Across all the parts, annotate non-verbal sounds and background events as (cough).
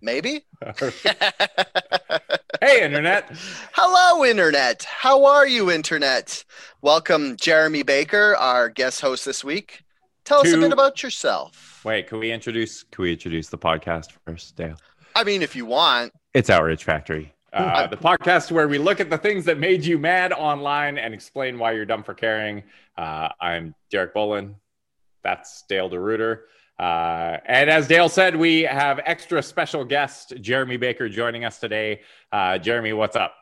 Maybe. (laughs) hey, Internet. Hello, Internet. How are you, Internet? Welcome, Jeremy Baker, our guest host this week. Tell us a bit about yourself. Wait, can we introduce can we introduce the podcast first, Dale? I mean, if you want. It's Outrage Factory. Uh, (laughs) the podcast where we look at the things that made you mad online and explain why you're dumb for caring. Uh, I'm Derek Bolin. That's Dale DeRuiter. Uh, and as Dale said, we have extra special guest Jeremy Baker joining us today. Uh, Jeremy, what's up?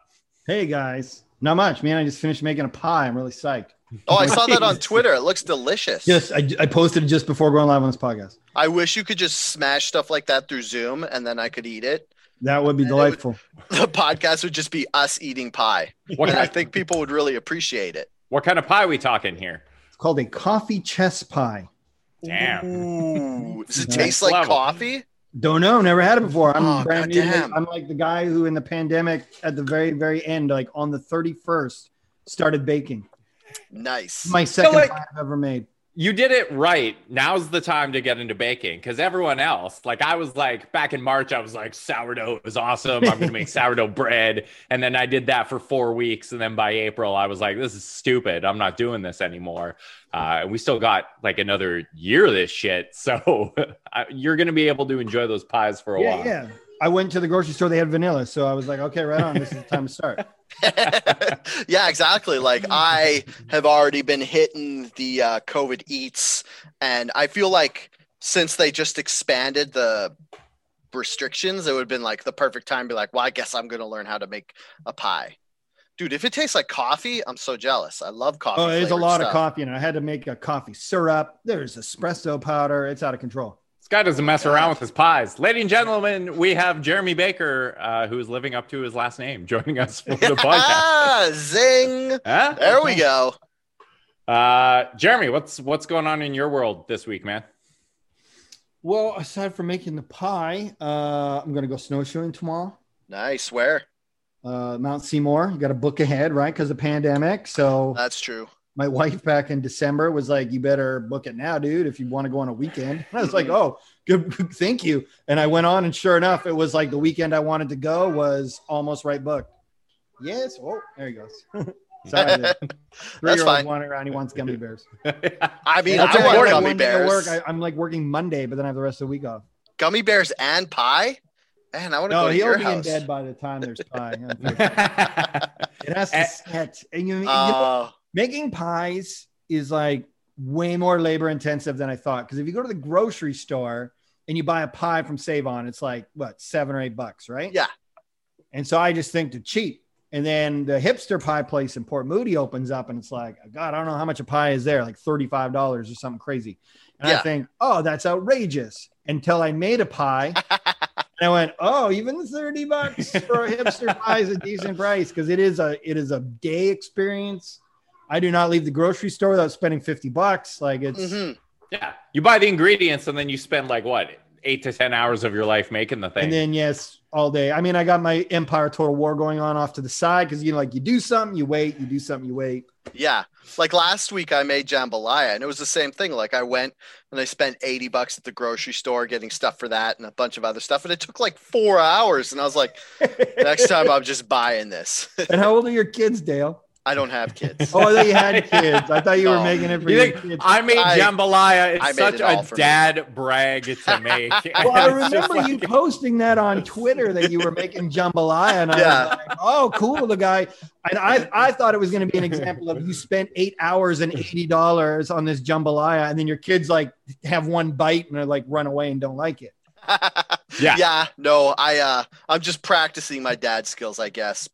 Hey guys, not much, man. I just finished making a pie. I'm really psyched. Oh, I saw that (laughs) on Twitter. It looks delicious. Yes, I, I posted it just before going live on this podcast. I wish you could just smash stuff like that through Zoom and then I could eat it. That would be And it would- delightful. (laughs) The podcast would just be us eating pie. What And I think people would really appreciate it. what kind of pie we talking here? It's called a coffee chess pie. Damn. Ooh. Does it taste like level. coffee? Don't know, never had it before. I'm Oh, brand new. to it. goddamn. I'm like the guy who, in the pandemic, at the very, very end, like on the 31st, started baking. Nice. My second like- pie I've ever made. You did it right. Now's the time to get into baking because everyone else, like I was like back in March, I was like sourdough is awesome. I'm gonna make (laughs) sourdough bread, and then I did that for four weeks, and then by April, I was like, this is stupid. I'm not doing this anymore. Uh, and we still got like another year of this shit, (laughs) so you're gonna be able to enjoy those pies for a Yeah, while. yeah. I went to the grocery store. They had vanilla, so I was like, okay, right on. This is the time to start. (laughs) yeah, exactly. Like I have already been hitting the uh, COVID eats, and I feel like since they just expanded the restrictions, it would have been like the perfect time to be like, well, I guess I'm gonna learn how to make a pie. Dude, if it tastes like coffee, I'm so jealous. I love coffee. Oh, there's a lot of coffee and. I had to make a coffee syrup. There's espresso powder. It's out of control. This guy doesn't mess around with his pies. Ladies and gentlemen, we have Jeremy Baker, uh, who is living up to his last name, (laughs) joining us for the (laughs) podcast. Ah, zing! Huh? There we go. Uh, Jeremy, what's what's going on in your world this week, man? Well, aside from making the pie, uh, I'm gonna go snowshoeing tomorrow. Nice. Where? Uh, Mount Seymour. You got to book ahead, right? Because of pandemic. So That's true. My wife back in December was like, "You better book it now, dude, if you want to go on a weekend." And I was like, "Oh, good, (laughs) thank you." And I went on, and sure enough, it was like the weekend I wanted to go was almost right booked. Yes. Oh, there he goes. (laughs) Sorry, (laughs) the three-year-old fine. wandering around. He wants gummy bears. I mean, That's I want got gummy one bears. Work. I, I'm like working Monday, but then I have the rest of the week off. gummy bears and pie. Man, I want to No, go to he'll be in bed by the time there's pie. it has to set. And you, you know, Uh, making pies is like way more labor intensive than I thought. Because if you go to the grocery store and you buy a pie from Save On, it's like what seven or eight bucks, right? Yeah. And so I just think to cheap. And then the hipster pie place in Port Moody opens up, and it's like, God, I don't know how much a pie is there, like thirty-five dollars or something crazy. And I think, oh, that's outrageous. Until I made a pie, (laughs) and I went, oh, even thirty bucks for a hipster pie is a decent price because it is a it is a day experience. I do not leave the grocery store without spending fifty bucks. Like it's mm-hmm. yeah, you buy the ingredients and then you spend like what eight to ten hours of your life making the thing. and then yes, all day. I mean, I got my Empire Total War going on off to the side because you know, like you do something, you wait, you do something, you wait. Yeah. Like last week I made jambalaya and it was the same thing. Like I went and I spent 80 bucks at the grocery store getting stuff for that and a bunch of other stuff. And it took like four hours. And I was like, (laughs) next time I'm just buying this. and how old are your kids, Dale? I don't have kids. Oh, I thought you had (laughs) kids. I thought you were making it for you your think kids. I made I- jambalaya? It's I such it a for me. dad brag to (laughs) make. Well, I It's just remember you like- posting that on Twitter that you were (laughs) making jambalaya, and I Yeah. was like, "Oh, cool!" The guy, and I, I thought it was going to be an example of you spent eight hours and eighty dollars on this jambalaya, and then your kids like have one bite and they like run away and don't like it. Yeah. yeah. No, I uh I'm just practicing my dad skills, I guess.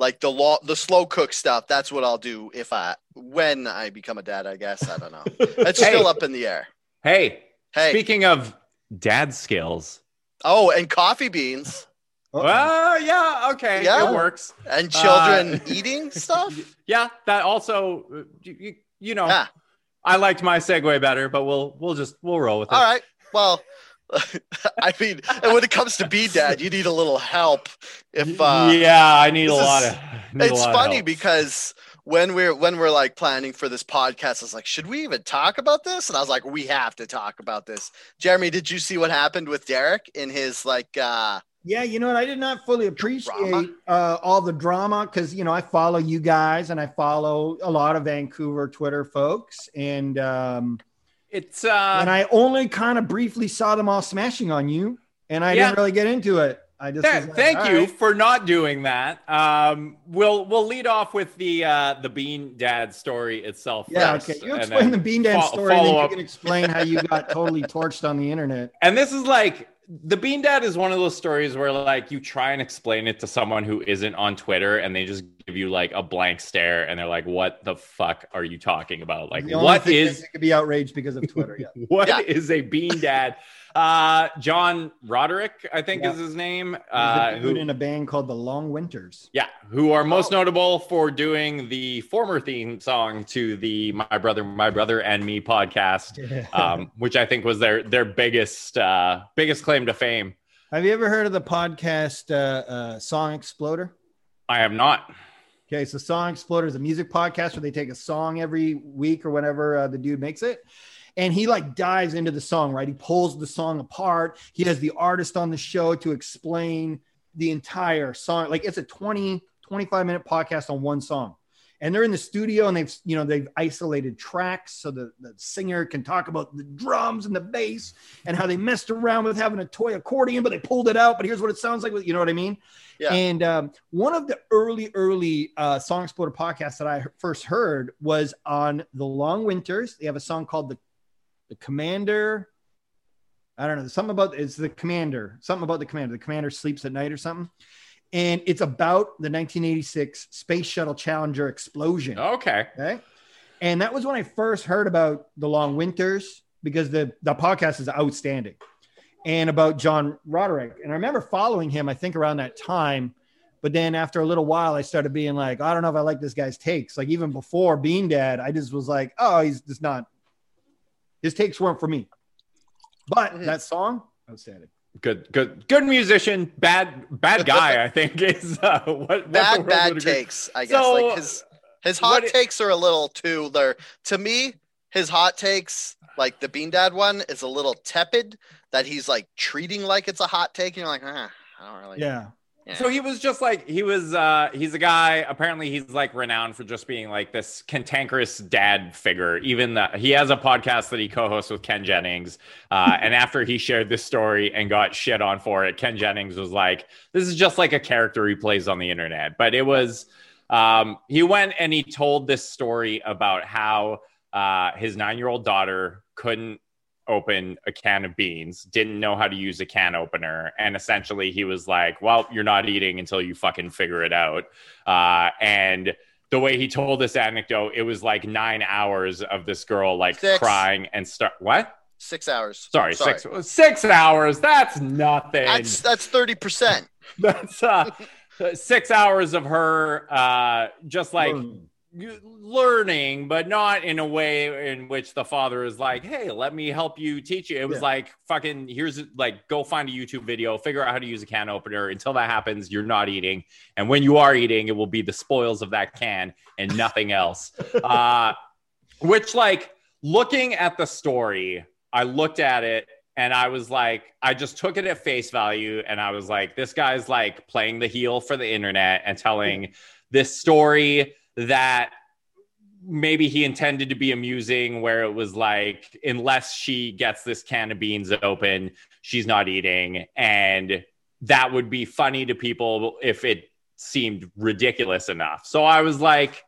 Like the law the slow cook stuff, that's what I'll do if I when I become a dad, I guess. I don't know. It's Hey. still up in the air. Hey, Hey. speaking of dad skills. oh, and coffee beans Uh-oh. Well, yeah, okay, Yeah. it works. and children Uh, (laughs) eating stuff. Yeah, that also, uh, you, you- you know, Yeah. I liked my segue better, but we'll we'll just we'll roll with it. All right. Well, (laughs) I mean, and when it comes to be dad, you need a little help. If uh, yeah, I need a lot is- of. it's lot funny help. because when we're when we're like planning for this podcast, I was like, should we even talk about this? And I was like, we have to talk about this. Jeremy, did you see what happened with Derek in his like uh Yeah, you know what? I did not fully appreciate uh, all the drama because you know I follow you guys and I follow a lot of Vancouver Twitter folks, and um, It's uh and I only kind of briefly saw them all smashing on you, and I Yeah. didn't really get into it. I just Th- like, thank you right. for not doing that. Um, we'll we'll lead off with the uh, the Bean Dad story itself. Yeah, first, okay. You explain the Bean Dad fo- story, and then you up. can explain how you got (laughs) totally torched on the internet. And this is like the Bean Dad is one of those stories where like you try and explain it to someone who isn't on Twitter, and they just give you like a blank stare, and they're like, "What the fuck are you talking about? Like, The only what thing is that could be outraged because of Twitter? Yeah. (laughs) what Yeah. is a Bean Dad?" Uh, John Roderick, I think Yeah. is his name. Uh, who in a band called the Long Winters. Yeah, who are most Oh. notable for doing the former theme song to the My Brother, My Brother and Me podcast, (laughs) um, which I think was their their biggest uh, biggest claim to fame. Have you ever heard of the podcast uh, uh, Song Exploder? I have not. Okay, so Song Exploder is a music podcast where they take a song every week or whenever uh, the dude makes it. And he like dives into the song, right? He pulls the song apart. He has the artist on the show to explain the entire song. Like it's a 20, 25 minute podcast on one song. And they're in the studio and they've, you know, they've isolated tracks so the, the singer can talk about the drums and the bass and how they messed around with having a toy accordion, but they pulled it out. But here's what it sounds like. You know what I mean? Yeah. And um, one of the early, early uh, Song Exploder podcasts that I first heard was on the Long Winters. They have a song called the the Commander. I don't know. Something about it's the Commander. Something about the Commander. The Commander sleeps at night or something. And it's about the 1986 Space Shuttle Challenger explosion. Okay, Okay. And that was when I first heard about the Long Winters because the, the podcast is outstanding and about John Roderick. And I remember following him, I think around that time. But then after a little while, I started being like, I don't know if I like this guy's takes. Like even before Bean Dad, I just was like, oh, he's just not, his takes weren't for me. But Mhm. that song, outstanding. good, good, good musician. Bad, bad guy. I think (laughs) is uh, what what bad world bad takes, I guess. So, like his his hot what it- takes are a little too they're to me, his hot takes, like the Bean Dad one, is a little tepid that he's like treating like it's a hot take, and you're like, ah, I don't really Yeah. Yeah. So he was just like he was uh he's a guy apparently he's like renowned for just being like this cantankerous dad figure even the, he has a podcast that he co-hosts with Ken Jennings uh and (laughs) after he shared this story and got shit on for it Ken Jennings was like this is just like a character he plays on the internet but it was um he went and he told this story about how uh his 9-year-old daughter couldn't open a can of beans, didn't know how to use a can opener, and essentially he was like, "Well, you're not eating until you fucking figure it out." Uh, and the way he told this anecdote, it was like nine hours of this girl like Six. crying and start what? six hours. Sorry, six six hours. That's nothing. That's that's thirty percent. (laughs) That's uh, six hours of her uh, just like learning, but not in a way in which the father is like, "Hey, let me help you teach you." It was Yeah. like, "Fucking, here's like, go find a YouTube video, figure out how to use a can opener." Until that happens, you're not eating, and when you are eating, it will be the spoils of that can and nothing else. (laughs) uh, which, like, looking at the story, I looked at it and I was like, I just took it at face value, and I was like, this guy's like playing the heel for the internet and telling this story that maybe he intended to be amusing where it was like unless she gets this can of beans open she's not eating. And that would be funny to people if it seemed ridiculous enough. So i was like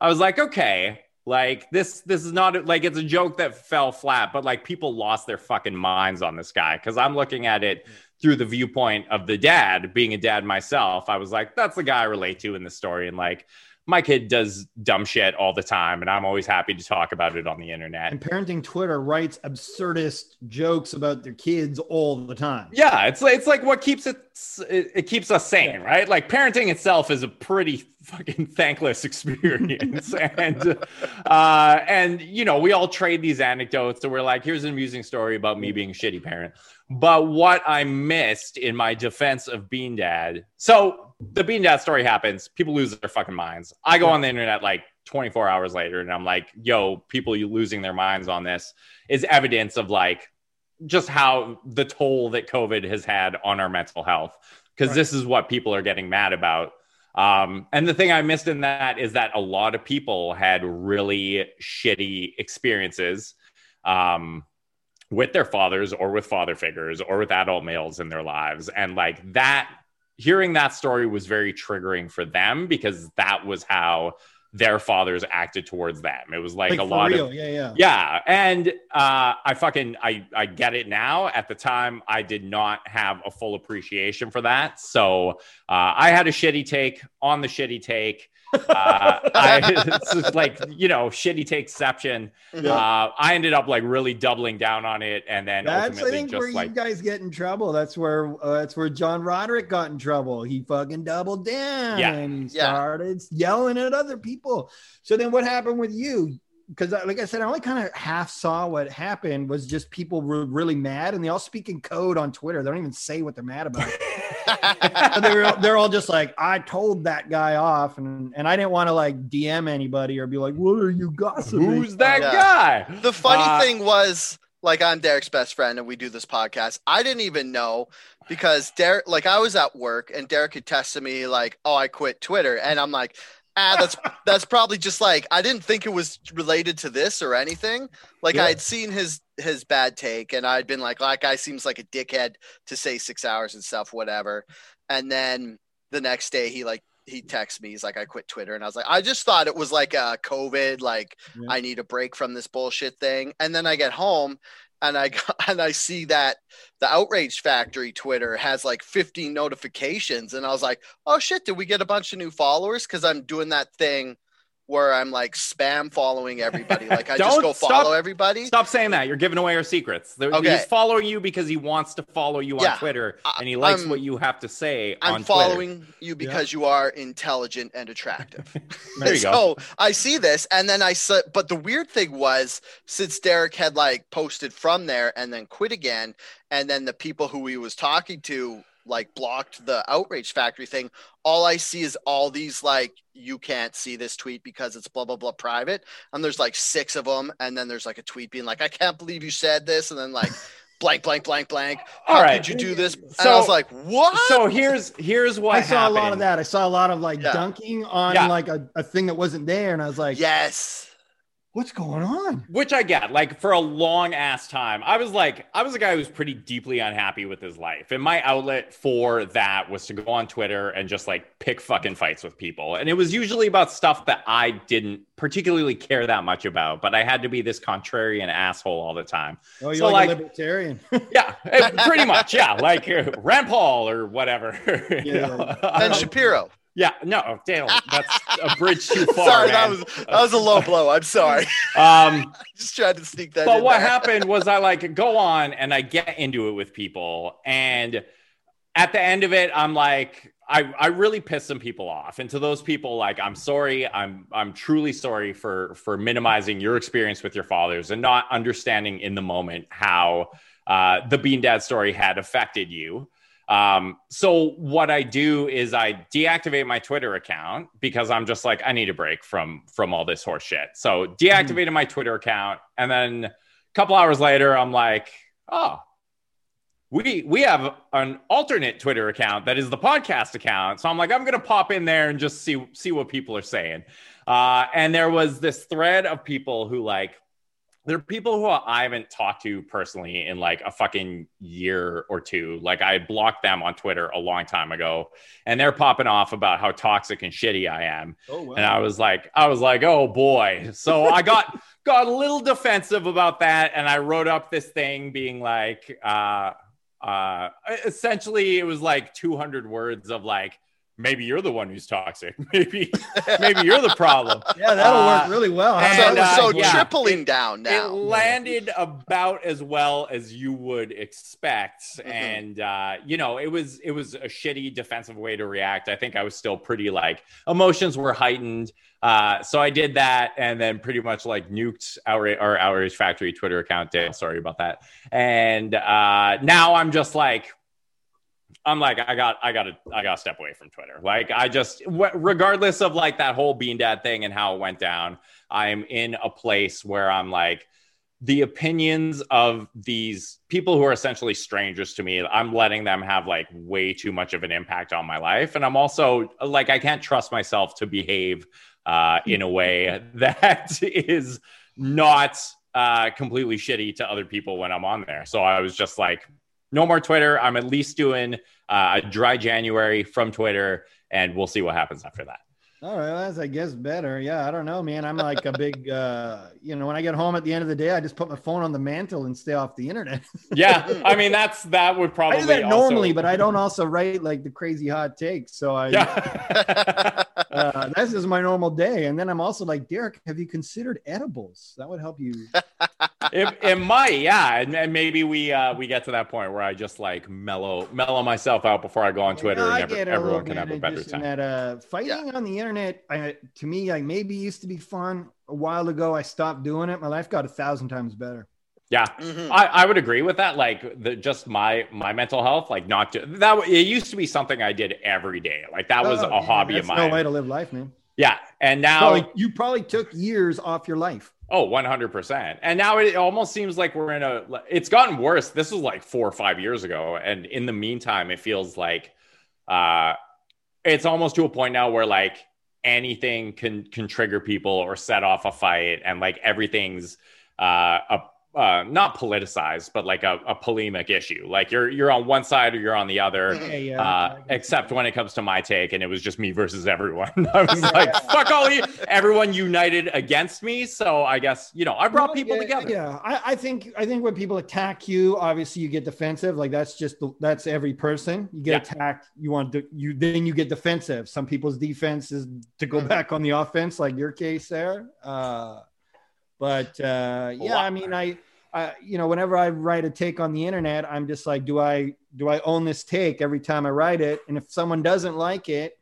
i was like okay like this this is not like it's a joke that fell flat but like people lost their fucking minds on this guy. Because i'm looking at it through the viewpoint of the dad being a dad myself i was like that's the guy i relate to in the story. And like my kid does dumb shit all the time and i'm always happy to talk about it on the internet And parenting Twitter writes absurdist jokes about their kids all the time. yeah it's like it's like what keeps it it, keeps us sane, right? Like parenting itself is a pretty fucking thankless (laughs) experience, and uh, and you know we all trade these anecdotes. So we're like, here's an amusing story about me being a shitty parent. But what I missed in my defense of Bean Dad, so the Bean Dad story happens, people lose their fucking minds. I go on the internet like 24 hours later, and I'm like, yo, people losing their minds on this is evidence of like just how the toll that COVID has had on our mental health. Because right. this is what people are getting mad about. Um, and the thing I missed in that is that a lot of people had really shitty experiences um, with their fathers or with father figures or with adult males in their lives. And like that, hearing that story was very triggering for them because that was how their fathers acted towards them. It was like, like a lot real. of yeah, yeah, yeah. And uh, I fucking I I get it now. At the time, I did not have a full appreciation for that, so uh, I had a shitty take on the shitty take uh, I, it's like you know shitty takeception. Yeah. Uh, I ended up like really doubling down on it, and then that's ultimately I think just where like you guys get in trouble. That's where uh, that's where John Roderick got in trouble. He fucking doubled down yeah. and he started yeah. yelling at other people. So then what happened with you? Because like I said, I only kind of half saw what happened was just people were really mad and they all speak in code on Twitter. They don't even say what they're mad about. (laughs) they're, they're all just like, I told that guy off and, and I didn't want to like DM anybody or be like, what are you gossiping? Who's that yeah. guy? The funny uh, thing was like I'm Derek's best friend and we do this podcast. I didn't even know because Derek, like I was at work and Derek had tested me like, oh, I quit Twitter. And I'm like, ah, that's that's probably just like I didn't think it was related to this or anything. Like yeah. I had seen his his bad take, and I'd been like, that guy seems like a dickhead to say six hours and stuff, whatever. And then the next day, he like he texts me. He's like, I quit Twitter, and I was like, I just thought it was like a COVID, like yeah. I need a break from this bullshit thing. And then I get home, and I got, (laughs) and I see that the Outrage Factory Twitter has like 15 notifications, and I was like, oh shit, did we get a bunch of new followers? Because I'm doing that thing where I'm like spam following everybody. (laughs) Like I just go follow stop, everybody. Stop saying that. You're giving away our secrets. Okay. He's following you because he wants to follow you on yeah. Twitter and he likes I'm, what you have to say I'm following Twitter. you because yeah. you are intelligent and attractive. (laughs) there you (laughs) so go. I see this and then I said, but the weird thing was since Derek had like posted from there and then quit again, and then the people who he was talking to like blocked the outrage factory thing all i see is all these like you can't see this tweet because it's blah blah blah private and there's like six of them and then there's like a tweet being like i can't believe you said this and then like (laughs) blank blank blank blank how all right. did you do this and so, i was like what so here's here's what i saw happened. a lot of that i saw a lot of like yeah. dunking on yeah. like a, a thing that wasn't there and i was like yes what's going on? Which I get. Like for a long ass time, I was like, I was a guy who was pretty deeply unhappy with his life. And my outlet for that was to go on Twitter and just like pick fucking fights with people. And it was usually about stuff that I didn't particularly care that much about, but I had to be this contrarian asshole all the time. Oh, you're so like, like, a libertarian. (laughs) yeah, pretty much. Yeah. Like uh, Rand Paul or whatever. (laughs) Yeah. you? Ben Shapiro. Yeah, no, Dale, that's a bridge too (laughs) far. sorry, man. that was that was a low blow. I'm sorry. (laughs) Um, (laughs) just tried to sneak that. But what happened was I like go on and I get into it with people, and at the end of it, I'm like, I I really pissed some people off, and to those people, like, I'm sorry, I'm I'm truly sorry for for minimizing your experience with your fathers and not understanding in the moment how uh, the Bean Dad story had affected you. Um, so what I do is I deactivate my Twitter account because I'm just like I need a break from from all this horse shit. So deactivated mm. my Twitter account, and then a couple hours later, I'm like, oh, we we have an alternate Twitter account that is the podcast account. So I'm like, I'm gonna pop in there and just see see what people are saying. Uh, and there was this thread of people who like there are people who I haven't talked to personally in like a fucking year or two. Like I blocked them on Twitter a long time ago, and they're popping off about how toxic and shitty I am. Oh, wow. And I was like, I was like, oh boy. So I got (laughs) got a little defensive about that, and I wrote up this thing being like, uh, uh, essentially, it was like 200 words of like maybe you're the one who's toxic. (laughs) Maybe maybe you're the problem. (laughs) Yeah, that'll Uh, work really well. huh? and, so, uh, so yeah. tripling down now. It landed about as well as you would expect, Mhm. and uh, you know, it was it was a shitty defensive way to react. I think I was still pretty like emotions were heightened, uh, so I did that, and then pretty much like nuked our our Outrage Factory Twitter account. Dale, sorry about that. And uh, now I'm just like. I'm like I got I got to I got to step away from Twitter. Like I just regardless of like that whole bean dad thing and how it went down, I'm in a place where I'm like the opinions of these people who are essentially strangers to me, I'm letting them have like way too much of an impact on my life. And I'm also like, I can't trust myself to behave uh, in a way (laughs) that is not uh, completely shitty to other people when I'm on there. So I was just like, no more Twitter. I'm at least doing uh, a dry January from Twitter, and we'll see what happens after that. All right, well, that's I guess better. Yeah, I don't know, man. I'm like a big, (laughs) uh, you know, when I get home at the end of the day, I just put my phone on the mantel and stay off the internet. (laughs) Yeah, I mean that's that would probably I do that also- normally, but I don't also write like the crazy hot takes. So I, yeah. (laughs) uh, this is my normal day. And then I'm also like, Derek, have you considered edibles? That would help you. (laughs) it, it might, yeah, and, and maybe we uh, we get to that point where I just like mellow mellow myself out before I go on Twitter, Yeah, and every, get it a everyone can have a better time. That uh, fighting on the internet, I, to me, like maybe used to be fun. A while ago, I stopped doing it. My life got a thousand times better. Yeah, Mhm. I, I would agree with that. Like the just my my mental health, like not to, that. It used to be something I did every day. Like that was Oh, a yeah, hobby of No way mine. to live life, man. Yeah, and now Probably- you probably took years off your life. Oh, 100%. And now it almost seems like we're in a, it's gotten worse. This was like four or five years ago. And in the meantime, it feels like uh, it's almost to a point now where like anything can, can trigger people or set off a fight. And like everything's uh, a, uh, not politicized, but like a, a polemic issue. Like you're, you're on one side or you're on the other. Yeah, yeah. Uh, except when it comes to my take, and it was just me versus everyone. (laughs) I was like, "Fuck all you!" Everyone united against me. So I guess you know I brought Well, people together. Yeah, I, I think I think when people attack you, obviously you get defensive. Like that's just the, that's every person. You get attacked, you want to you then you get defensive. Some people's defense is to go Mhm. back on the offense, like your case there. Uh, but uh, yeah. I mean, I, I you know, whenever I write a take on the internet, I'm just like, do I do I own this take every time I write it? And if someone doesn't like it,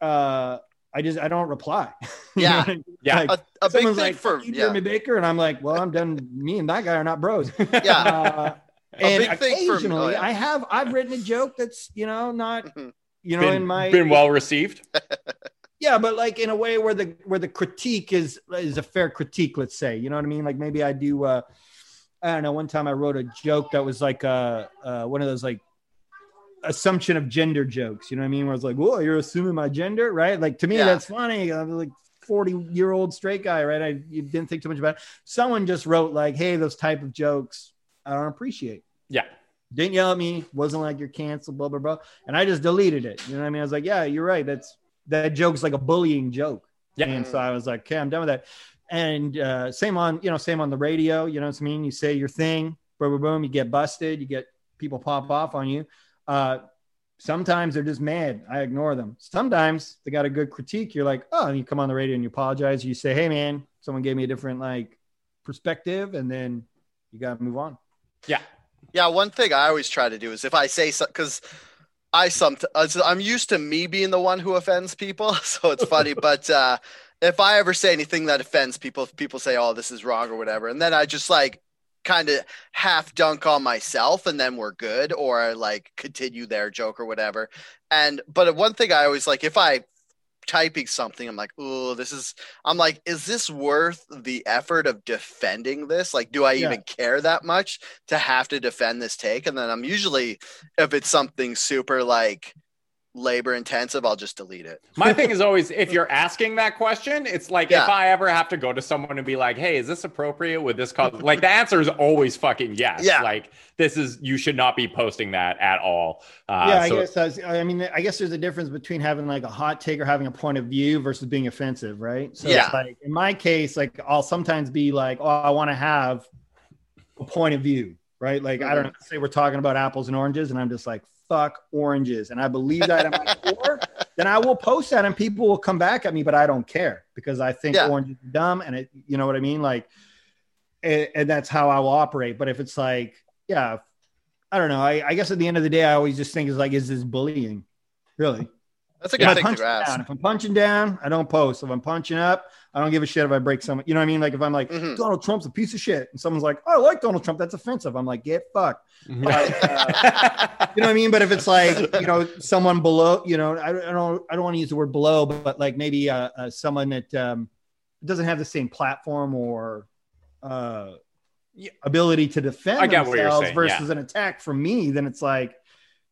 uh, I just I don't reply. (laughs) You know Yeah. I mean? Yeah. Like, a, a big someone's thing like, for yeah, Jeremy Baker, and I'm like, well, I'm done. Me and that guy are not bros. (laughs) yeah. Uh, and big thing for- occasionally, oh. I have I've written a joke that's you know not Mhm. you know been, in my been well received. (laughs) yeah, but like in a way where the where the critique is is a fair critique. Let's say you know what I mean. Like maybe I do. uh I don't know. One time I wrote a joke that was like uh, uh one of those like assumption of gender jokes. You know what I mean? Where it's like, whoa, you're assuming my gender, right? Like to me, Yeah. that's funny. I'm like 40 year old straight guy, right? I you didn't think too much about it. Someone just wrote like, hey, those type of jokes I don't appreciate. Yeah. Didn't yell at me, wasn't like you're canceled, blah blah blah. And I just deleted it. You know what I mean? I was like, yeah, you're right. That's that joke's like a bullying joke. Yeah. And so I was like, okay, I'm done with that. And uh, same on, you know, same on the radio. You know what I mean? You say your thing, boom, boom, boom. You get busted. You get people pop off on you. Uh, sometimes they're just mad. I ignore them. Sometimes they got a good critique. You're like, oh, and you come on the radio and you apologize. You say, hey, man, someone gave me a different like perspective, and then you got to move on. Yeah. Yeah, one thing I always try to do is if I say something, because I sometimes I'm used to me being the one who offends people, (laughs) so it's funny. (laughs) but uh, if I ever say anything that offends people, if people say, "Oh, this is wrong" or whatever, and then I just like kind of half dunk on myself, and then we're good, or I, like continue their joke or whatever. And but one thing I always like if I typing something, I'm like, oh, this is. I'm like, is this worth the effort of defending this? Like, do I Yeah. even care that much to have to defend this take? And then I'm usually, if it's something super like labor intensive, I'll just delete it. My (laughs) thing is always if you're asking that question, it's like Yeah. if I ever have to go to someone and be like, "Hey, is this appropriate? Would this cause?" Like the answer is always fucking yes. Yeah. Like this is you should not be posting that at all. Uh, yeah, I so- guess that's, I mean, I guess there's a difference between having like a hot take or having a point of view versus being offensive, right? So Yeah. it's like in my case, like I'll sometimes be like, oh, I want to have a point of view, right? Like I don't know, say we're talking about apples and oranges, and I'm just like, fuck oranges, and I believe that in my (laughs) core. then I will post that and people will come back at me, but I don't care because I think Yeah. orange is dumb and it, you know what I mean? Like, and, and that's how I will operate. But if it's like, yeah, I don't know. I, I guess at the end of the day, I always just think is like, is this bullying? Really? That's a good I'm thing to ask. down, if I'm punching down, I don't post. If I'm punching up, I don't give a shit if I break someone. You know what I mean? Like if I'm like Mhm. Donald Trump's a piece of shit, and someone's like, oh, I like Donald Trump, that's offensive. I'm like, get fucked. uh, (laughs) You know what I mean? But if it's like you know someone below, you know, I, don't- I don't I don't want to use the word below, but, but like maybe uh, uh, someone that um, doesn't have the same platform or uh, ability to defend I get themselves saying, versus an attack from me, then it's like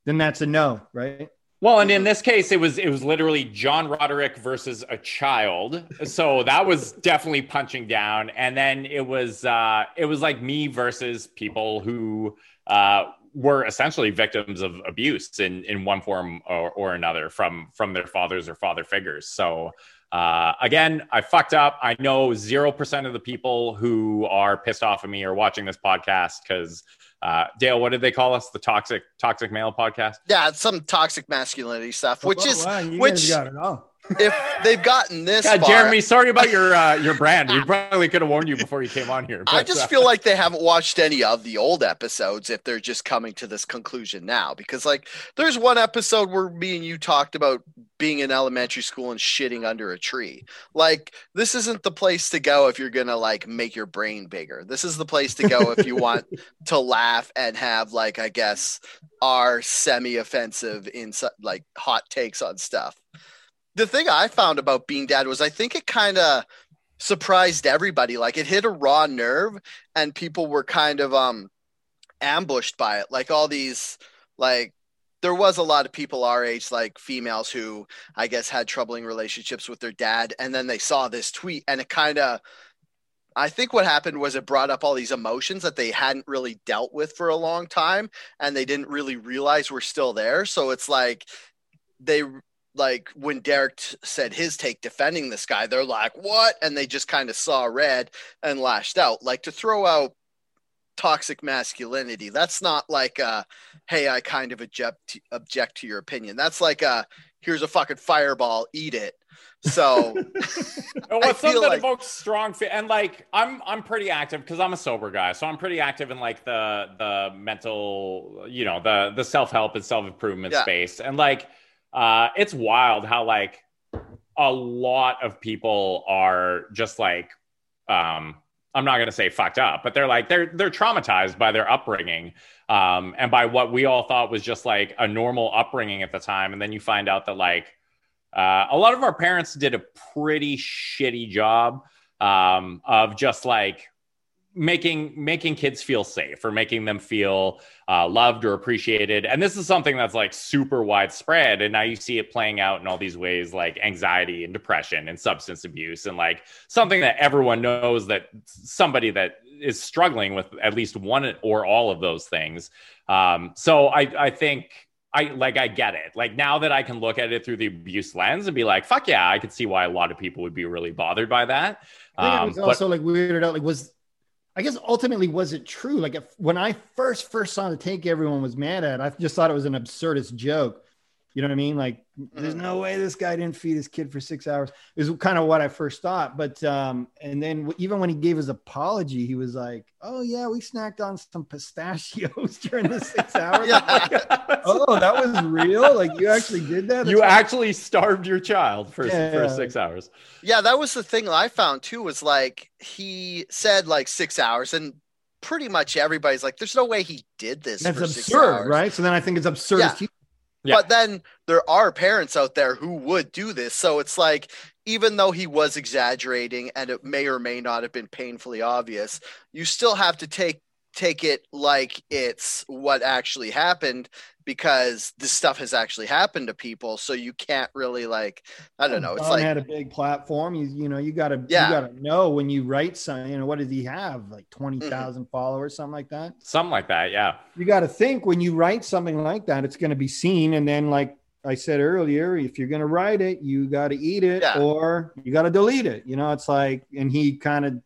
then that's a no, right? Well, and in this case, it was it was literally John Roderick versus a child. So that was definitely punching down. And then it was uh, it was like me versus people who uh, were essentially victims of abuse in in one form or, or another from from their fathers or father figures. So uh, again, I fucked up. I know zero percent of the people who are pissed off at me are watching this podcast because uh, Dale, what did they call us? The toxic toxic male podcast. Yeah, some toxic masculinity stuff, which Oh, is wow, you which- guys got it all. If they've gotten this God, far. Jeremy, sorry about your uh, your brand. We probably could have warned you before you came on here. I just uh, feel like they haven't watched any of the old episodes if they're just coming to this conclusion now. Because like there's one episode where me and you talked about being in elementary school and shitting under a tree. Like this isn't the place to go if you're gonna like make your brain bigger. This is the place to go if you (laughs) want to laugh and have like I guess our semi-offensive in like hot takes on stuff. The thing I found about Bean Dad was I think it kind of surprised everybody. Like it hit a raw nerve and people were kind of um ambushed by it. Like all these like there was a lot of people our age, like females who I guess had troubling relationships with their dad, and then they saw this tweet and it kind of I think what happened was it brought up all these emotions that they hadn't really dealt with for a long time and they didn't really realize were still there. So it's like they like when Derek t- said his take defending this guy, they're like, "What?" and they just kind of saw red and lashed out. Like to throw out toxic masculinity. That's not like uh hey, I kind of object object to your opinion. That's like uh here's a fucking fireball, eat it. So Oh, (laughs) (laughs) I well, something feel that evokes strong fe- and like I'm I'm pretty active because I'm a sober guy, so I'm pretty active in like the the mental, you know, the the self help and self improvement Yeah. space, and like uh, it's wild how like a lot of people are just like um I'm not gonna say fucked up, but they're like they're they're traumatized by their upbringing um, and by what we all thought was just like a normal upbringing at the time, and then you find out that like uh, a lot of our parents did a pretty shitty job um, of just like making making kids feel safe or making them feel uh, loved or appreciated and this is something that's like super widespread and now you see it playing out in all these ways like anxiety and depression and substance abuse and like something that everyone knows that somebody that is struggling with at least one or all of those things um, so i i think I like I get it. Like now that I can look at it through the abuse lens and be like, fuck yeah, I could see why a lot of people would be really bothered by that. I think Um, it was but also like weirded out. Like, was I guess ultimately was it true? Like, if, when I first first saw the take, everyone was mad at. I just thought it was an absurdist joke. You know what I mean? Like, there's Mhm. no way this guy didn't feed his kid for six hours. Is kind of what I first thought. But um, and then even when he gave his apology, he was like, "Oh yeah, we snacked on some pistachios (laughs) during the six (laughs) hours." Yeah. (laughs) oh, that was real. Like, you actually did that. you That's actually starved your child for, Yeah. for six hours. Yeah, that was the thing I found too. Was like he said like six hours, and pretty much everybody's like, "There's no way he did this." That's for six absurd, hours." right? So then I think it's absurd. Yeah. Yeah. But then there are parents out there who would do this. So it's like, even though he was exaggerating and it may or may not have been painfully obvious, you still have to take take it like it's what actually happened because this stuff has actually happened to people. So you can't really like, I don't know. It's Don like, had a big platform. You you know you gotta Yeah. you gotta know when you write something. You know what does he have? Like twenty Mm-hmm. followers, something like that. Something like that. Yeah. You got to think when you write something like that, it's going to be seen, and then like I said earlier, if you're going to write it, you got to eat it Yeah. or you got to delete it. You know, it's like, and he kind of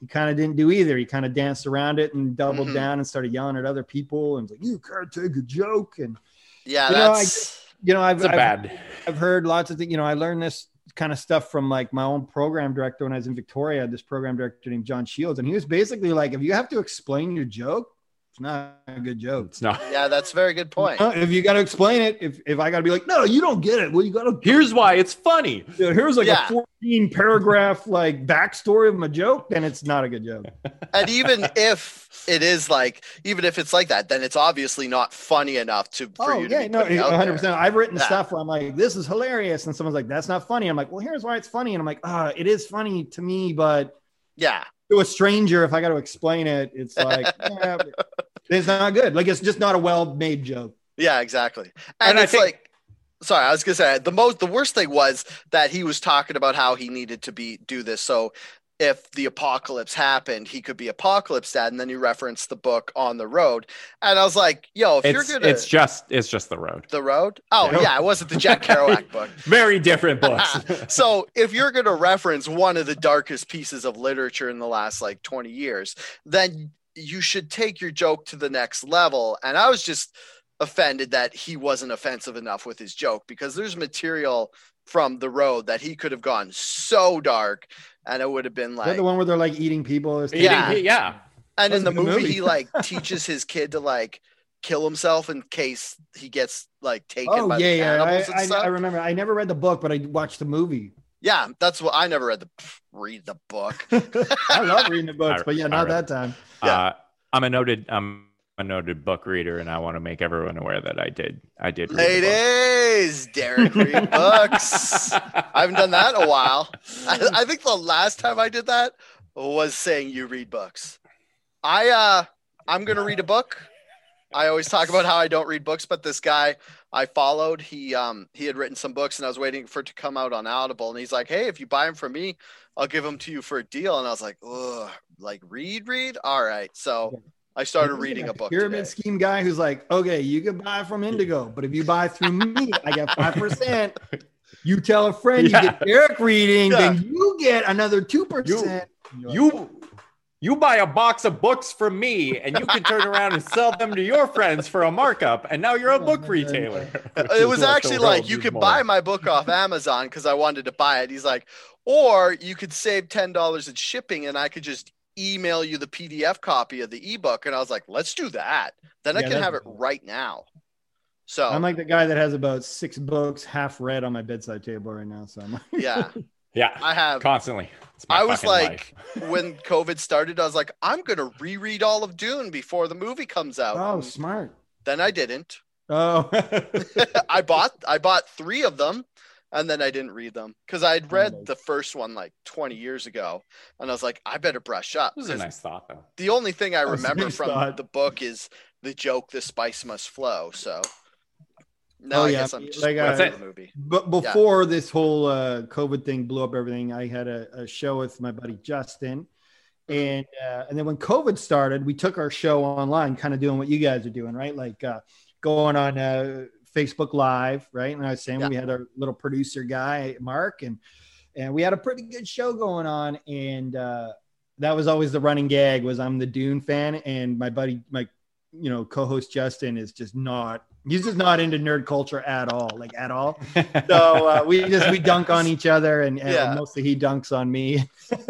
he kind of didn't do either. He kind of danced around it and doubled Mhm. down and started yelling at other people and was like, "You can't take a joke." And yeah, You know, I that's. you know, I've, It's a I've bad. I've heard lots of things. You know, I learned this kind of stuff from like my own program director when I was in Victoria. This program director named John Shields, and he was basically like, if you have to explain your joke, it's not a good joke. It's not. Yeah, that's a very good point. If you got to explain it, if, if I got to be like, no, you don't get it. Well, you got to. Here's why it's funny. Here's like Yeah. a 14 paragraph like backstory of my joke, then it's not a good joke. (laughs) And even if it is like, even if it's like that, then it's obviously not funny enough to for Oh you to yeah, be no, 100. percent I've written Yeah. stuff where I'm like, this is hilarious, and someone's like, that's not funny. I'm like, well, here's why it's funny, and I'm like, ah, it is funny to me, but Yeah, to a stranger, if I got to explain it, it's like, (laughs) yeah, it's not good. Like it's just not a well-made joke. yeah, exactly. And, And I it's think- like, sorry, I was gonna say the most, the worst thing was that he was talking about how he needed to be do this so. If the apocalypse happened, he could be apocalypse dad, and then you reference the book on the road, and I was like, "Yo, if It's you're gonna it's just it's just the road. the road, oh Yeah. yeah, it wasn't the Jack Kerouac (laughs) book. Very different (laughs) books. so if you're going to reference one of the darkest pieces of literature in the last like 20 years then you should take your joke to the next level and i was just offended that he wasn't offensive enough with his joke because there's material from the road that he could have gone so dark and it would have been like the one where they're like eating people? Or something? Yeah. Eating- yeah. and in the movie, movie. he like (laughs) teaches his kid to like kill himself in case he gets like taken Oh by yeah, the yeah. cannibals I, and I, stuff. I remember. I never read the book, but I watched the movie. yeah that's what i never read the read the book (laughs) I love reading the (laughs) books, I- but yeah, I not read- that time. Yeah. Uh, I'm a noted I'm a noted book reader, and I want to make everyone aware that I did I did. read. Ladies, Derek read (laughs) books. I haven't done that in a while. I, I think the last time I did that was saying you read books. I uh I'm gonna read a book. I always talk about how I don't read books, but this guy I followed, he um he had written some books and I was waiting for it to come out on Audible, and he's like, Hey, if you buy them from me, I'll give them to you for a deal. And I was like, Ugh, like read, read. All right. So I started He's reading like a book. Pyramid today. scheme guy who's like, okay, you can buy from Indigo, but if you buy through me, I get five percent. (laughs) You tell a friend Yeah. you get Eric reading, Yeah. then you get another two percent. You you buy a box of books from me, and you can turn around and sell them to your friends for a markup, and now you're a book retailer. Uh, it was actually like you could buy my book off Amazon because I wanted to buy it. He's like, or you could save ten dollars in shipping, and I could just email you the PDF copy of the ebook. And I was like, let's do that. Then I can that's have it right now. So I'm like the guy that has about six books half read on my bedside table right now. So I'm like, yeah, (laughs) Yeah, I have. constantly. I was like, (laughs) when COVID started, I was like, I'm gonna reread all of Dune before the movie comes out. oh, And smart. then I didn't. Oh, (laughs) I bought I bought three of them and then I didn't read them because I'd read nice. the first one like 20 years ago and I was like, I better brush up. It was a 'cause nice thought, though. The only thing I (laughs) That was a remember nice from thought. the book is the joke, the spice must flow. So now Oh, I yeah. guess I'm just Like, waiting uh, the movie. But before this whole uh, COVID thing blew up everything, I had a, a show with my buddy Justin. And uh, and then when COVID started, we took our show online, kind of doing what you guys are doing, right? Like uh, going on uh, Facebook Live, right? And I was saying Yeah. we had our little producer guy, Mark, and and we had a pretty good show going on. And uh, that was always the running gag was I'm the Dune fan, and my buddy, my you know co-host Justin is just not. He's just not into nerd culture at all, like at all (laughs) so uh, we just we dunk on each other and, and Yeah. mostly he dunks on me (laughs)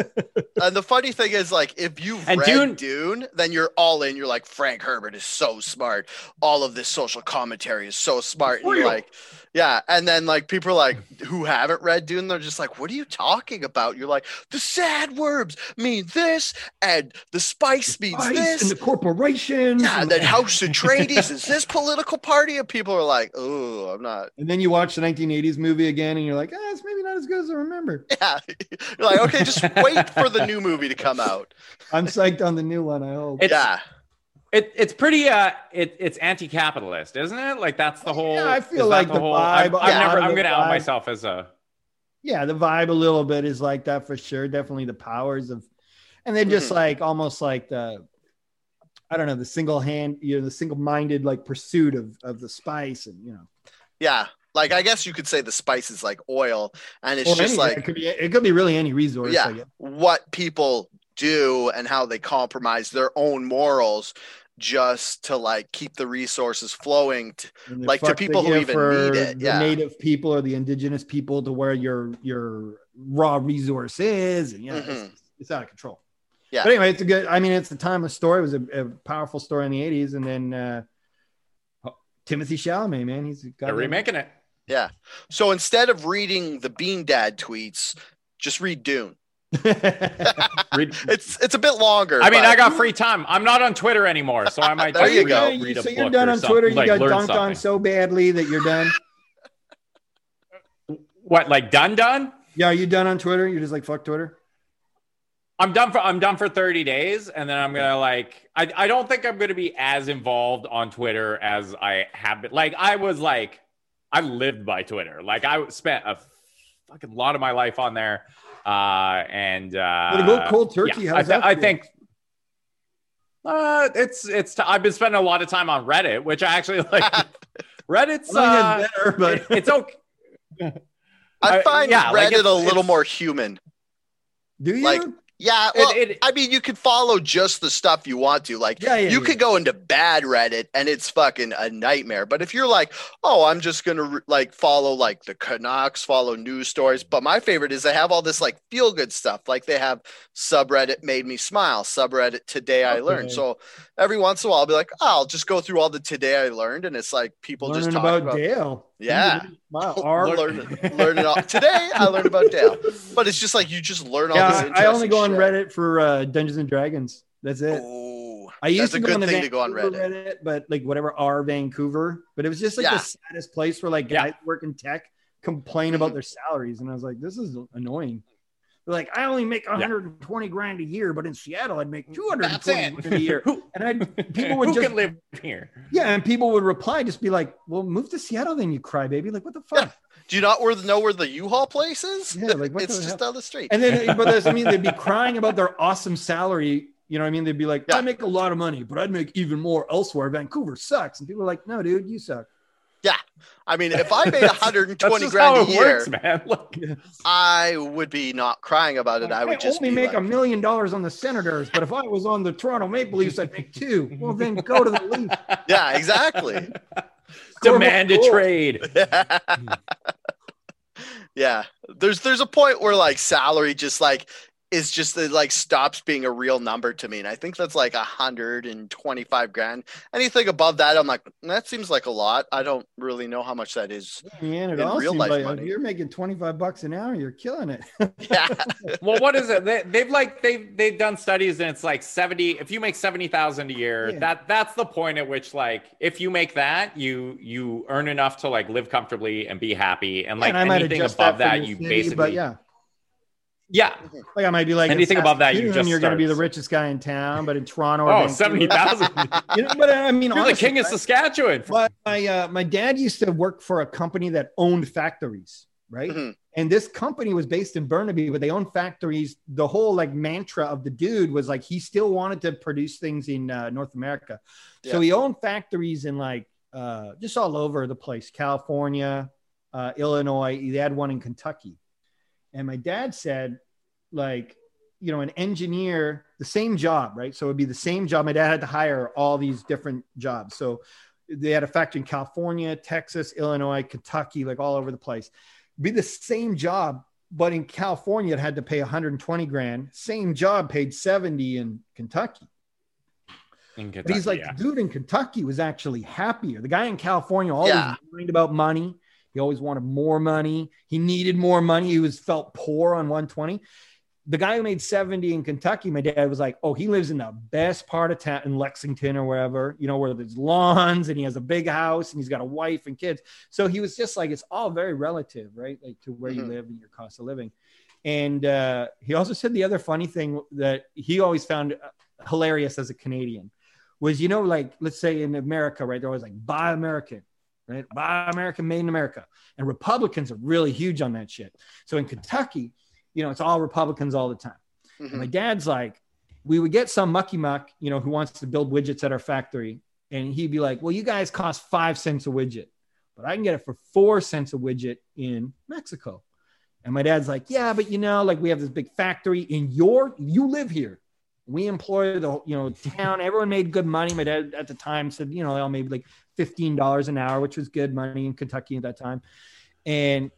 And the funny thing is, like, if you've And read Dune- Dune, then you're all in. You're like, Frank Herbert is so smart. All of this social commentary is so smart. And you're like, yeah. And then like people are like who haven't read Dune, they're just like, what are you talking about? You're like, the sandworms mean this, and the spice means Ice this. and the corporations yeah, and and, then House Atreides is this (laughs) political party, and people are like, "Oh, I'm not." and then you watch the 1980s movie again and you're like ah, it's maybe not as good as i remember (laughs) Yeah, you're like, okay, just wait for the new movie to come out. i'm psyched on the new one i hope It's- yeah, It, it's pretty uh it, it's anti-capitalist, isn't it? Like that's the whole. yeah, I feel like the whole, vibe, I'm, I'm yeah, never. I'm gonna out myself as a. yeah the vibe a little bit is like that for sure definitely the powers of and then just Mhm. like almost like the i don't know the single hand you know the single-minded like pursuit of of the spice and you know yeah. Like I guess you could say the spice is like oil, and it's Or just any- like it could be it could be really any resource Yeah. I guess. what people do and how they compromise their own morals just to like keep the resources flowing to, like, to people who even need it, The yeah. native people or the indigenous people to where your your raw resource is, and yeah, it's, Mhm. it's out of control. Yeah. But anyway, it's a good. I mean, it's a timeless story. It was a, a powerful story in the '80s, and then uh, oh, Timothée Chalamet, man, he's got They're remaking it. Yeah so instead of reading the bean dad tweets just read dune Read- (laughs) it's it's a bit longer I mean, but- I got free time. I'm not on Twitter anymore, so I might There you read, go. a- read a so you're done on Twitter. You like, got learn dunked on so badly that you're done. What, like done, done? Yeah, are you done on Twitter? You're just like fuck Twitter. I'm done for I'm done for 30 days, and then I'm gonna like I, I don't think I'm gonna be as involved on Twitter as I have been. Like I was like I lived by Twitter. Like I spent a fucking lot of my life on there. Uh and uh to go cold turkey, yeah, how I, does that I think uh it's it's t- I've been spending a lot of time on Reddit, which I actually (laughs) like Reddit's I uh, better, but it- it's okay. (laughs) i I- find yeah, like, reddit it's- a little it's- more human do you? like, yeah well It- it- i mean you can follow just the stuff you want to like yeah, yeah, you yeah. could go into bad reddit and it's fucking a nightmare but if you're like oh i'm just gonna like follow like the canucks follow news stories but my favorite is they have all this like feel good stuff like they have subreddit made me smile subreddit today i learned so every once in a while i'll be like oh, i'll just go through all the today i learned and it's like people learning just talking about, about, Dale. Yeah. Wow. Our, learning learning all today i learned about dale but it's just like you just learn all this yeah, I only go on shit. Reddit for uh, Dungeons and Dragons. That's it. Oh, I used to a go good on the thing to go on Reddit. Reddit, but like whatever R Vancouver. But it was just like Yeah. the saddest place where like Yeah. guys work in tech complain Mm-hmm. about their salaries, and I was like, this is annoying. They're like, I only make 120 grand a year, but in Seattle I'd make 220 grand a year. (laughs) Who, And I people would (laughs) who just can live here? yeah, and people would reply, just be like, "Well, move to Seattle, then you cry, baby." Like, what the fuck? Do you not where the, know where the U-Haul place is? Yeah, like, what it's the just hell? down the street. And then, eh, but that's, I mean, they'd be (laughs) crying about their awesome salary. You know what I mean? They'd be like, Yeah. I make a lot of money, but I'd make even more elsewhere. Vancouver sucks. And people are like, no, dude, you suck. I mean, if I made 120 (laughs) That's just grand how a year, works, man. (laughs) Look, I would be not crying about it. I would just only be make like, a million dollars on the Senators, but if I was on the Toronto Maple Leafs, I'd make two. Well, then go to the Leafs. (laughs) yeah, exactly. demand a trade. yeah, there's there's a point where like salary just like is just it like stops being a real number to me, and I think that's like 125 grand. Anything above that, I'm like, that seems like a lot. I don't really know how much that is. Man, it In all real life like money. you're making 25 bucks an hour, you're killing it. Yeah, (laughs) Well, what is it? They, they've like they've they've done studies and it's like seventy. If you make seventy thousand a year, Yeah. that that's the point at which like if you make that, you you earn enough to like live comfortably and be happy. And like and I might anything above that, that, you city, basically but yeah, yeah. like I might be like Anything in above that, you just you're going to be the richest guy in town, but in Toronto, or Oh, Vancouver- 70,000. (laughs) You know, but I mean, You're the honestly, king of? Saskatchewan. But my uh, my dad used to work for a company that owned factories, right? Mhm. And this company was based in Burnaby, but they owned factories. The whole like mantra of the dude was like he still wanted to produce things in uh, North America, so he owned factories in like uh, just all over the place, California, uh, Illinois. He had one in Kentucky, and my dad said, like, you know, an engineer, the same job, right? So it'd be the same job. My dad had to hire all these different jobs. So they had a factory in California, Texas, Illinois, Kentucky, like all over the place. Be the same job, but in California, it had to pay 120 grand. Same job paid 70 in Kentucky. In But he's like, yeah. the dude in Kentucky was actually happier. The guy in California always Yeah. worried about money. He always wanted more money. He needed more money. He was felt poor on 120. The guy who made 70 in Kentucky, my dad was like, oh, he lives in the best part of town in Lexington or wherever, you know, where there's lawns and he has a big house and he's got a wife and kids. So he was just like, it's all very relative, right? Like to where you Mhm. live and your cost of living. And uh, he also said the other funny thing that he always found uh, hilarious as a Canadian was, you know, like let's say in America, right? They're always like, buy American, right? Buy American, made in America. And Republicans are really huge on that shit. So in Kentucky, you know, it's all Republicans all the time. And Mhm. my dad's like, we would get some mucky muck, you know, who wants to build widgets at our factory. And he'd be like, well, you guys cost five cents a widget, but I can get it for four cents a widget in Mexico. And my dad's like, yeah, but you know, like we have this big factory in your, you live here We employ the you know (laughs) town. Everyone made good money. My dad at the time said, you know, they all made like fifteen dollars an hour, which was good money in Kentucky at that time. And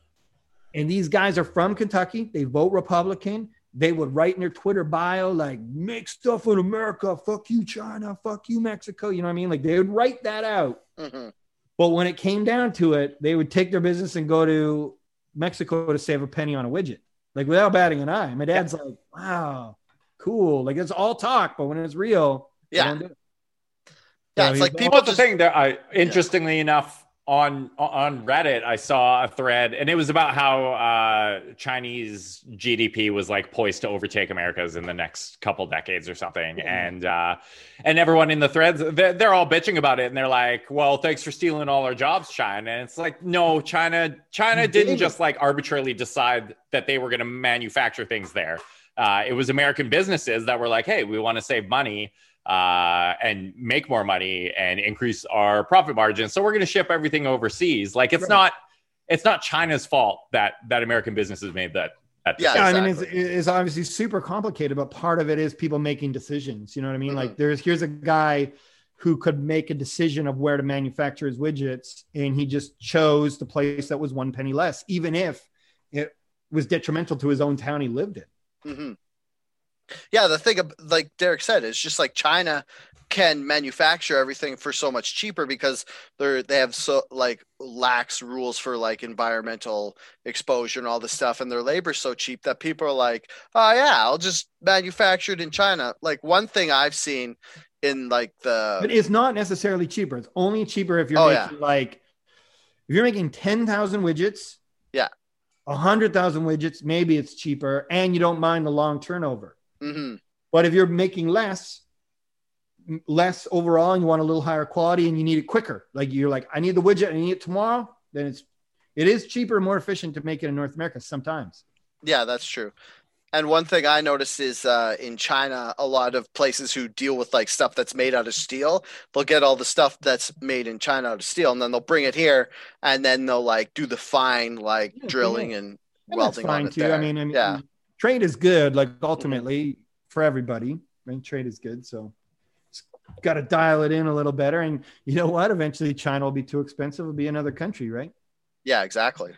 and these guys are from Kentucky. They vote Republican. They would write in their Twitter bio like "Make stuff in America, fuck you China, fuck you Mexico." You know what I mean? Like they would write that out. hmm But when it came down to it, they would take their business and go to Mexico to save a penny on a widget, like without batting an eye. My dad's like, "Wow, cool." Like it's all talk, but when it's real, Yeah. don't do it. Yeah, So it's like all- people Well, the thing that I, interestingly enough, on on Reddit, I saw a thread, and it was about how uh, Chinese GDP was like poised to overtake America's in the next couple decades or something, and uh, and everyone in the threads they're, they're all bitching about it, and they're like, "Well, thanks for stealing all our jobs, China." And it's like, no, China China didn't just like arbitrarily decide that they were going to manufacture things there. Uh, it was American businesses that were like, "Hey, we want to save money." uh, and make more money and increase our profit margins. So we're going to ship everything overseas. Like it's Right. not it's not China's fault that that American businesses made that. that Yeah, yeah, decision. I mean, it's, it's obviously super complicated, but part of it is people making decisions. You know what I mean? Mhm. Like, there's here's a guy who could make a decision of where to manufacture his widgets, and he just chose the place that was one penny less, even if it was detrimental to his own town he lived in. Hmm Yeah, the thing, like Derek said, is just like China can manufacture everything for so much cheaper because they're they have so like lax rules for like environmental exposure and all this stuff, and their labor's so cheap that people are like, oh yeah, I'll just manufacture it in China. Like one thing I've seen in like the But it's not necessarily cheaper. It's only cheaper if you're Oh, yeah. making like if you're making ten thousand widgets. Yeah. a hundred thousand widgets, maybe it's cheaper, and you don't mind the long turnover. Mhm. But if you're making less, less overall, and you want a little higher quality, and you need it quicker, like you're like, I need the widget, I need it tomorrow. Then it's it is cheaper, and more efficient to make it in North America sometimes. Yeah, that's true. And one thing I noticed is uh, in China, a lot of places who deal with like stuff that's made out of steel, they'll get all the stuff that's made in China out of steel, and then they'll bring it here, and then they'll like do the fine like Yeah, drilling and And welding on fine it too. there. I mean, I mean, yeah, trade is good. Like ultimately for everybody, right? Trade is good. So got to dial it in a little better. And you know what? Eventually, China will be too expensive. It'll be another country, right? yeah, exactly.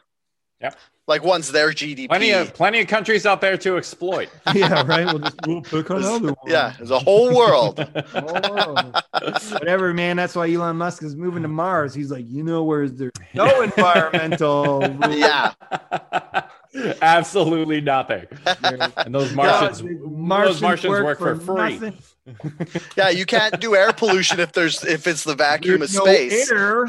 Yep. Like once their GDP, plenty of plenty of countries out there to exploit. (laughs) yeah, right. We'll just we'll pick another one. yeah, there's a whole world. (laughs) Oh, whatever, man. That's why Elon Musk is moving to Mars. He's like, you know, where there's no (laughs) environmental. yeah, Absolutely nothing. And those Martians, God, those Martians work, for, free. yeah, you can't do air pollution if there's if it's the vacuum There's of no space. air.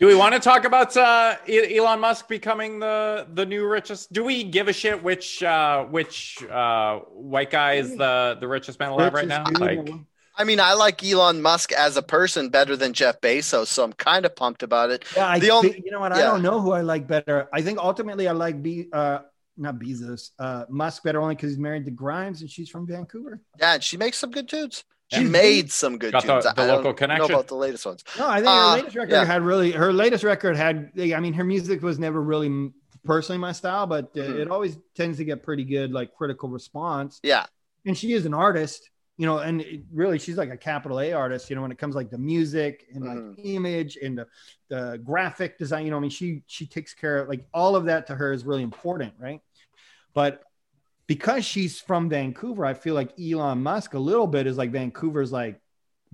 Do we want to talk about uh, Elon Musk becoming the the new richest? Do we give a shit which uh, which uh, white guy is the the richest man alive right now? Like. I mean, I like Elon Musk as a person better than Jeff Bezos, so I'm kind of pumped about it. Yeah, I The only- think, you know what? I don't know who I like better. I think ultimately I like Be uh not Bezos, uh Musk better only because he's married to Grimes and she's from Vancouver. Yeah, and she makes some good tunes. She made some good Got the- tunes. the I don't local know connection. about the latest ones. No, I think Uh, her latest record yeah. had really her latest record had. I mean, her music was never really personally my style, but uh, Mhm. it always tends to get pretty good like critical response. Yeah, And she is an artist, you know, and it, really she's like a capital A artist, you know, when it comes like the music and like Mhm. image and the, the graphic design. You know, I mean, she she takes care of like all of that to her is really important, right? But because she's from Vancouver, I feel like Elon Musk a little bit is like Vancouver's like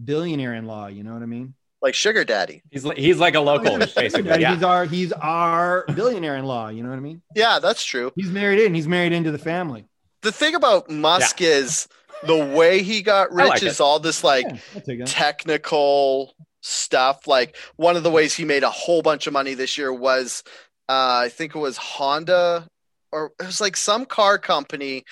billionaire in law. You know what I mean? like Sugar Daddy. he's li- he's like a local, basically. Yeah. He's our he's our billionaire in law. You know what I mean? Yeah, that's true. He's married in. He's married into the family. The thing about Musk is the way he got rich like is it. all this like Yeah, I'll take it. technical stuff. Like one of the ways he made a whole bunch of money this year was uh, I think it was Honda or it was like some car company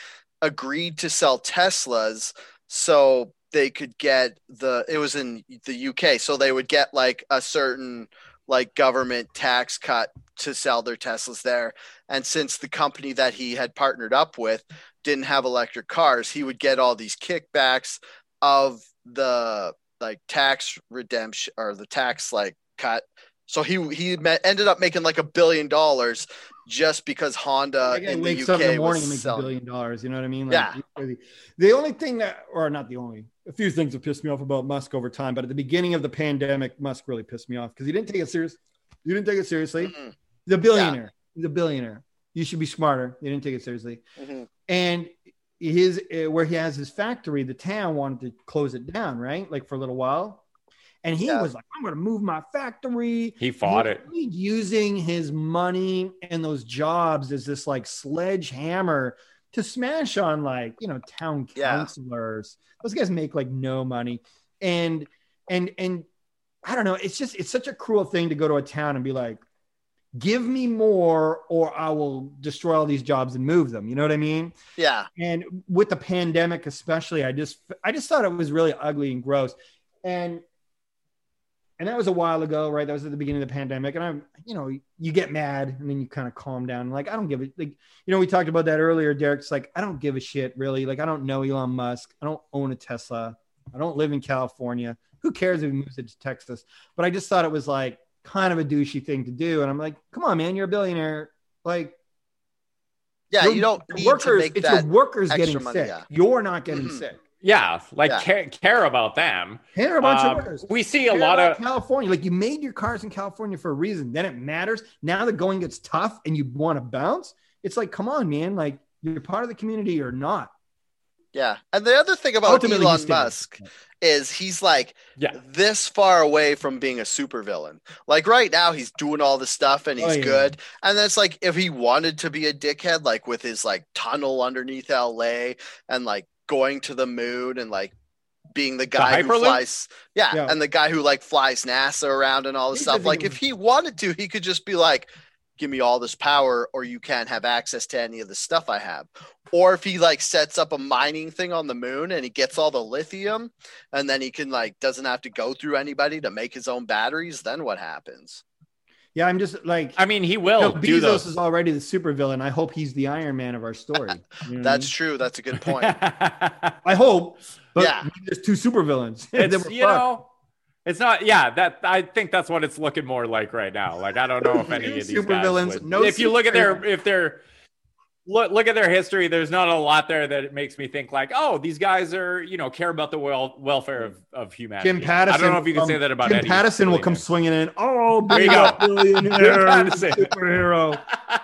agreed to sell Teslas so they could get the it was in the UK so they would get like a certain like government tax cut to sell their Teslas there. And since the company that he had partnered up with didn't have electric cars he would get all these kickbacks of the like tax redemption or the tax like cut. So he he met, ended up making like a billion dollars just because Honda in the UK up in the morning and makes a billion dollars. You know what I mean? Yeah. crazy. The only thing that, or not the only, a few things have pissed me off about Musk over time. But at the beginning of the pandemic, Musk really pissed me off because he didn't take it serious. You didn't take it seriously. Mhm, He's a billionaire. He's a billionaire. You should be smarter. He didn't take it seriously. mhm. And his uh, where he has his factory, the town wanted to close it down, right? Like for a little while. And he Yeah. was like, I'm going to move my factory. He fought it. Using his money and those jobs as this like sledgehammer to smash on like you know town Yeah. councilors. Those guys make like no money, and and and I don't know. It's just it's such a cruel thing to go to a town and be like, give me more, or I will destroy all these jobs and move them. You know what I mean? Yeah, and with the pandemic especially i just i just thought it was really ugly and gross and and that was a while ago right that was at the beginning of the pandemic and i'm you know you get mad and then you kind of calm down like i don't give it like you know we talked about that earlier derek's like i don't give a shit really like i don't know elon musk i don't own a tesla i don't live in california who cares if he moves it to texas but i just thought it was like kind of a douchey thing to do and i'm like come on man you're a billionaire like yeah. You don't need workers, to make it's your workers getting money, sick. yeah. You're not getting Mhm. sick. Yeah, like Yeah. Care, care about them. Care about Um, your workers. we see a lot of California. Like you made your cars in California for a reason. Then it matters. Now the going gets tough and you want to bounce. It's like, come on, man. Like you're part of the community or not. Yeah, and the other thing about Ultimately, he Elon. Musk is he's like yeah. this far away from being a supervillain. Like right now, he's doing all this stuff and he's Oh, yeah. good. And then it's like if he wanted to be a dickhead, like with his like tunnel underneath LA and like going to the moon and like being the guy who flies, yeah, Yeah. and the guy who like flies NASA around and all this He stuff. Like even- if he wanted to, he could just be like, "Give me all this power, or you can't have access to any of the stuff I have." Or if he like sets up a mining thing on the moon and he gets all the lithium, and then he can like doesn't have to go through anybody to make his own batteries, then what happens? Yeah, I'm just like I mean, he you will know, do Bezos those. is already the supervillain. I hope he's the Iron Man of our story. You know what I That's mean? true. That's a good (laughs) point. I hope. But Yeah. there's two supervillains. (laughs) They it's you fucked. know it's not yeah that i think that's what it's looking more like right now like i don't know if (laughs) any of these Super guys villains, would- no if you look at their if they're look look at their history there's not a lot there that makes me think like oh these guys are you know care about the wel- welfare of, of humanity Jim Pattison. i don't know if you can um, say that about Eddie. Jim Pattison will come swinging in. Oh, There you big go. billionaire, (laughs) superhero.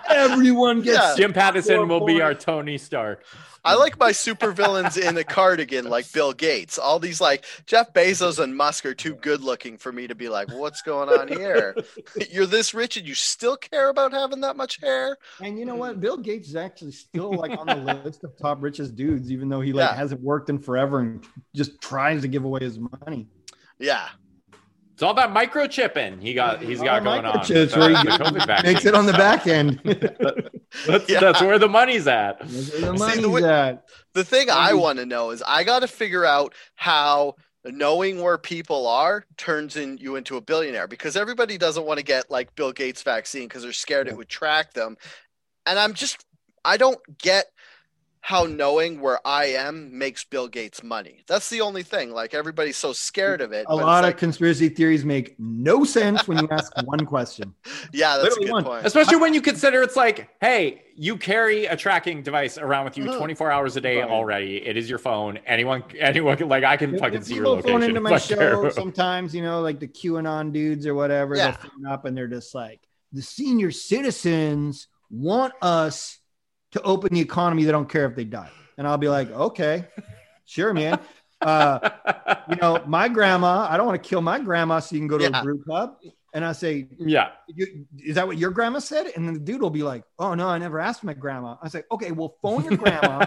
Everyone gets Yeah. jim pattison will be our tony stark I like my supervillains in a cardigan like Bill Gates. All these like Jeff Bezos and Musk are too good looking for me to be like, what's going on here? (laughs) You're this rich and you still care about having that much hair? And you know what? Bill Gates is actually still like on the (laughs) list of top richest dudes, even though he like Yeah. hasn't worked in forever and just tries to give away his money. Yeah. It's all that microchipping he got he's All got the going on microchips with where the he Makes it on the back end. (laughs) that's, Yeah. that's where the money's at That's where the See, the way- at. The thing I want to know is I got to figure out how knowing where people are turns in you into a billionaire because everybody doesn't want to get like Bill Gates vaccine because they're scared it would track them. And I'm just I don't get how knowing where I am makes Bill Gates money. That's the only thing. Like everybody's so scared of it. A lot like, of conspiracy theories make no sense when you ask (laughs) one question. yeah, that's a good one. point. Especially when you consider it's like, hey, you carry a tracking device around with you Mhm. 24 hours a day Right. already. It is your phone. Anyone, anyone can like, I can fucking If see your location. phone into my Fuck show (laughs) sometimes, you know, like the QAnon dudes or whatever, Yeah. they'll phone up and they're just like, the senior citizens want us to open the economy. They don't care if they die. And I'll be like, okay, sure, man. Uh, you know, my grandma, I don't want to kill my grandma so you can go to Yeah. a brew pub. And I say, yeah. you, is that what your grandma said? And then the dude will be like, oh, no, I never asked my grandma. I say, okay, well, phone your grandma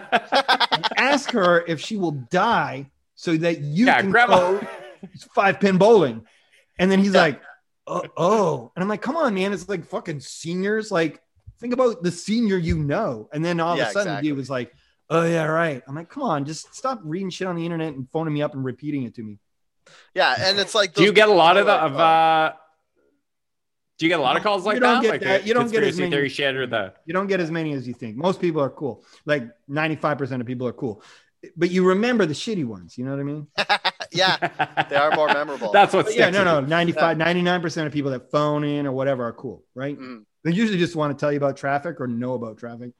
and (laughs) ask her if she will die so that you yeah, can grandma. go five pin bowling. And then he's Yeah. like, oh, oh. And I'm like, come on, man. It's like fucking seniors. Like, think about the senior you know. And then all Yeah, of a sudden, exactly. he was like, oh, yeah, right. I'm like, come on, just stop reading shit on the internet and phoning me up and repeating it to me. Yeah, and it's like Do you get a lot of the, like, of, oh, uh, do you get a lot of calls You like don't that? get like that- you don't get as conspiracy many- theory shit or the, You don't get as many as you think. Most people are cool. Like 95% of people are cool. But you remember the shitty ones. You know what I mean? (laughs) yeah, they are more memorable. (laughs) That's what But yeah, sticks no, no. 95, 99% of people that phone in or whatever are cool, right? Mm. They usually just want to tell you about traffic or know about traffic,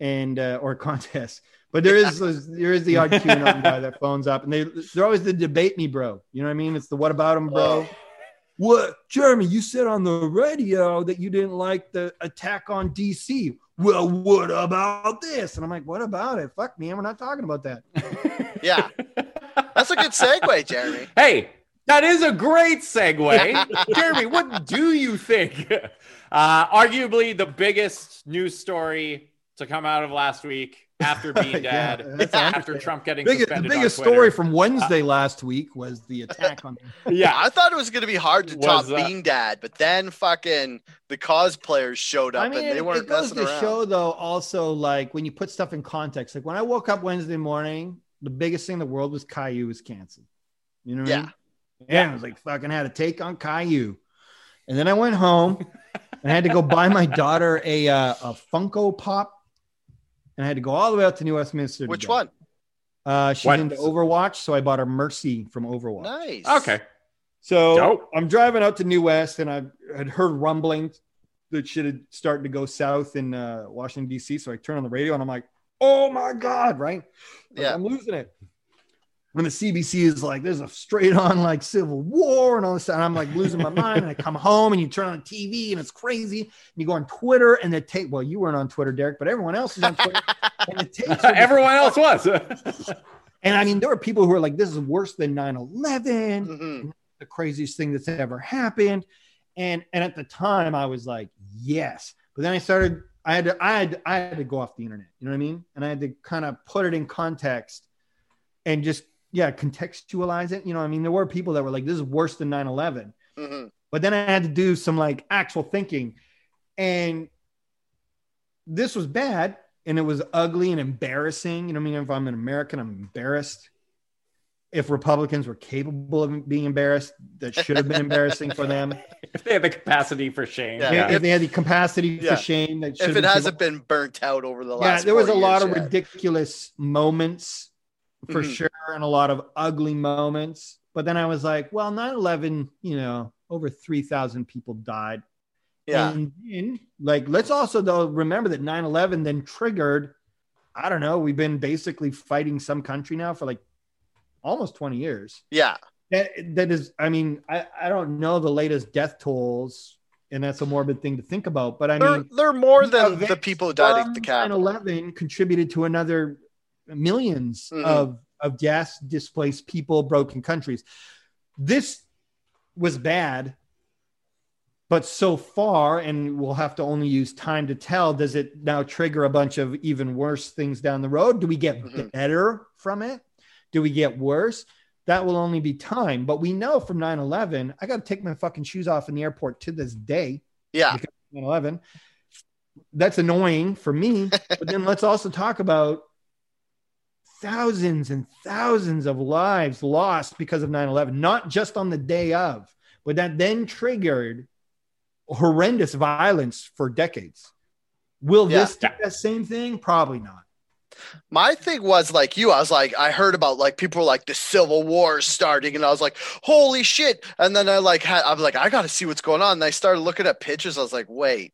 and uh, or (laughs) contests. But there is there is the odd QAnon guy that (laughs) phones up, and they they're always the debate me, bro. You know what I mean? It's the what about him, bro. Oh. What, Jeremy? You said on the radio that you didn't like the attack on DC. Well, what about this? And I'm like, what about it? Fuck man, we're not talking about that. (laughs) Yeah. That's a good segue, Jeremy. Hey, that is a great segue. Jeremy, what do you think? Uh, arguably the biggest news story to come out of last week after (laughs) being Yeah, (laughs) after. Trump getting Biggest, the suspended. biggest on story from Wednesday last week was the (laughs) attack on. Yeah. I thought it was going to be hard to Was, top uh, Bean Dad, but then fucking the cosplayers showed up I mean, and they it, weren't it goes messing to around. show though, also like when you put stuff in context. Like when I woke up Wednesday morning, the biggest thing in the world was Caillou was canceled. You know what I Yeah. mean? Yeah, I was like, fucking had a take on Caillou. And then I went home and I had to go buy my daughter a uh, a Funko Pop. And I had to go all the way out to New Westminster. Which one? Uh, she's What? into Overwatch, so I bought her Mercy from Overwatch. Nice. Okay. So Dope. I'm driving out to New West, and I had heard rumblings that shit had started to go south in uh, Washington D.C. So I turn on the radio, and I'm like, "Oh my god!" Right? Like, Yeah. I'm losing it. When the CBC is like, "There's a straight on like civil war," and all this, and I'm like losing my mind. And I come home, and you turn on TV, and it's crazy. And you go on Twitter, and the tape. Well, you weren't on Twitter, Derek, but everyone else is on Twitter. and the tapes (laughs) just- Everyone else was. (laughs) And I mean, there were people who were like, "This is worse than 9/11." Mhm. the craziest thing that's ever happened. And and at the time I was like, yes. But then I started, I had to, I had I had to go off the internet. You know what I mean? And I had to kind of put it in context and just yeah, contextualize it. You know, I mean, there were people that were like, this is worse than 9-11. Mhm. But then I had to do some like actual thinking. And this was bad and it was ugly and embarrassing. You know what I mean? If I'm an American, I'm embarrassed. If Republicans were capable of being embarrassed, that should have been embarrassing for them. (laughs) if they had the capacity for shame. Yeah. Yeah. If they had the capacity Yeah. for shame, that should If have it been hasn't been burnt out over the last, yeah, there was a 40 lot of yet. ridiculous moments for Mhm. sure and a lot of ugly moments. But then I was like, well, 9 11, you know, over 3,000 people died. Yeah. And, and, like, let's also, though, remember that 9 11 then triggered, I don't know, we've been basically fighting some country now for like almost 20 years. Yeah. That, that is, I mean, I, I don't know the latest death tolls, and that's a morbid thing to think about. But I They're, mean, they're more than the people who died at the Capitol. 9/11 contributed to another 1000000s Mhm. of of deaths, displaced people, broken countries. This was bad, but so far, and we'll have to only use time to tell. Does it now trigger a bunch of even worse things down the road? Do we get Mhm. better from it? Do we get worse? That will only be time. But we know from 9 11, I got to take my fucking shoes off in the airport to this day. Yeah. 9 11. That's annoying for me. (laughs) but then let's also talk about thousands and thousands of lives lost because of 9 11, not just on the day of, but that then triggered horrendous violence for decades. Will Yeah. this do that same thing? Probably not. My thing was like you, I was like, I heard about like people were like the Civil War is starting, and I was like, holy shit. And then I like had I was like, I gotta see what's going on. And I started looking at pictures. I was like, wait,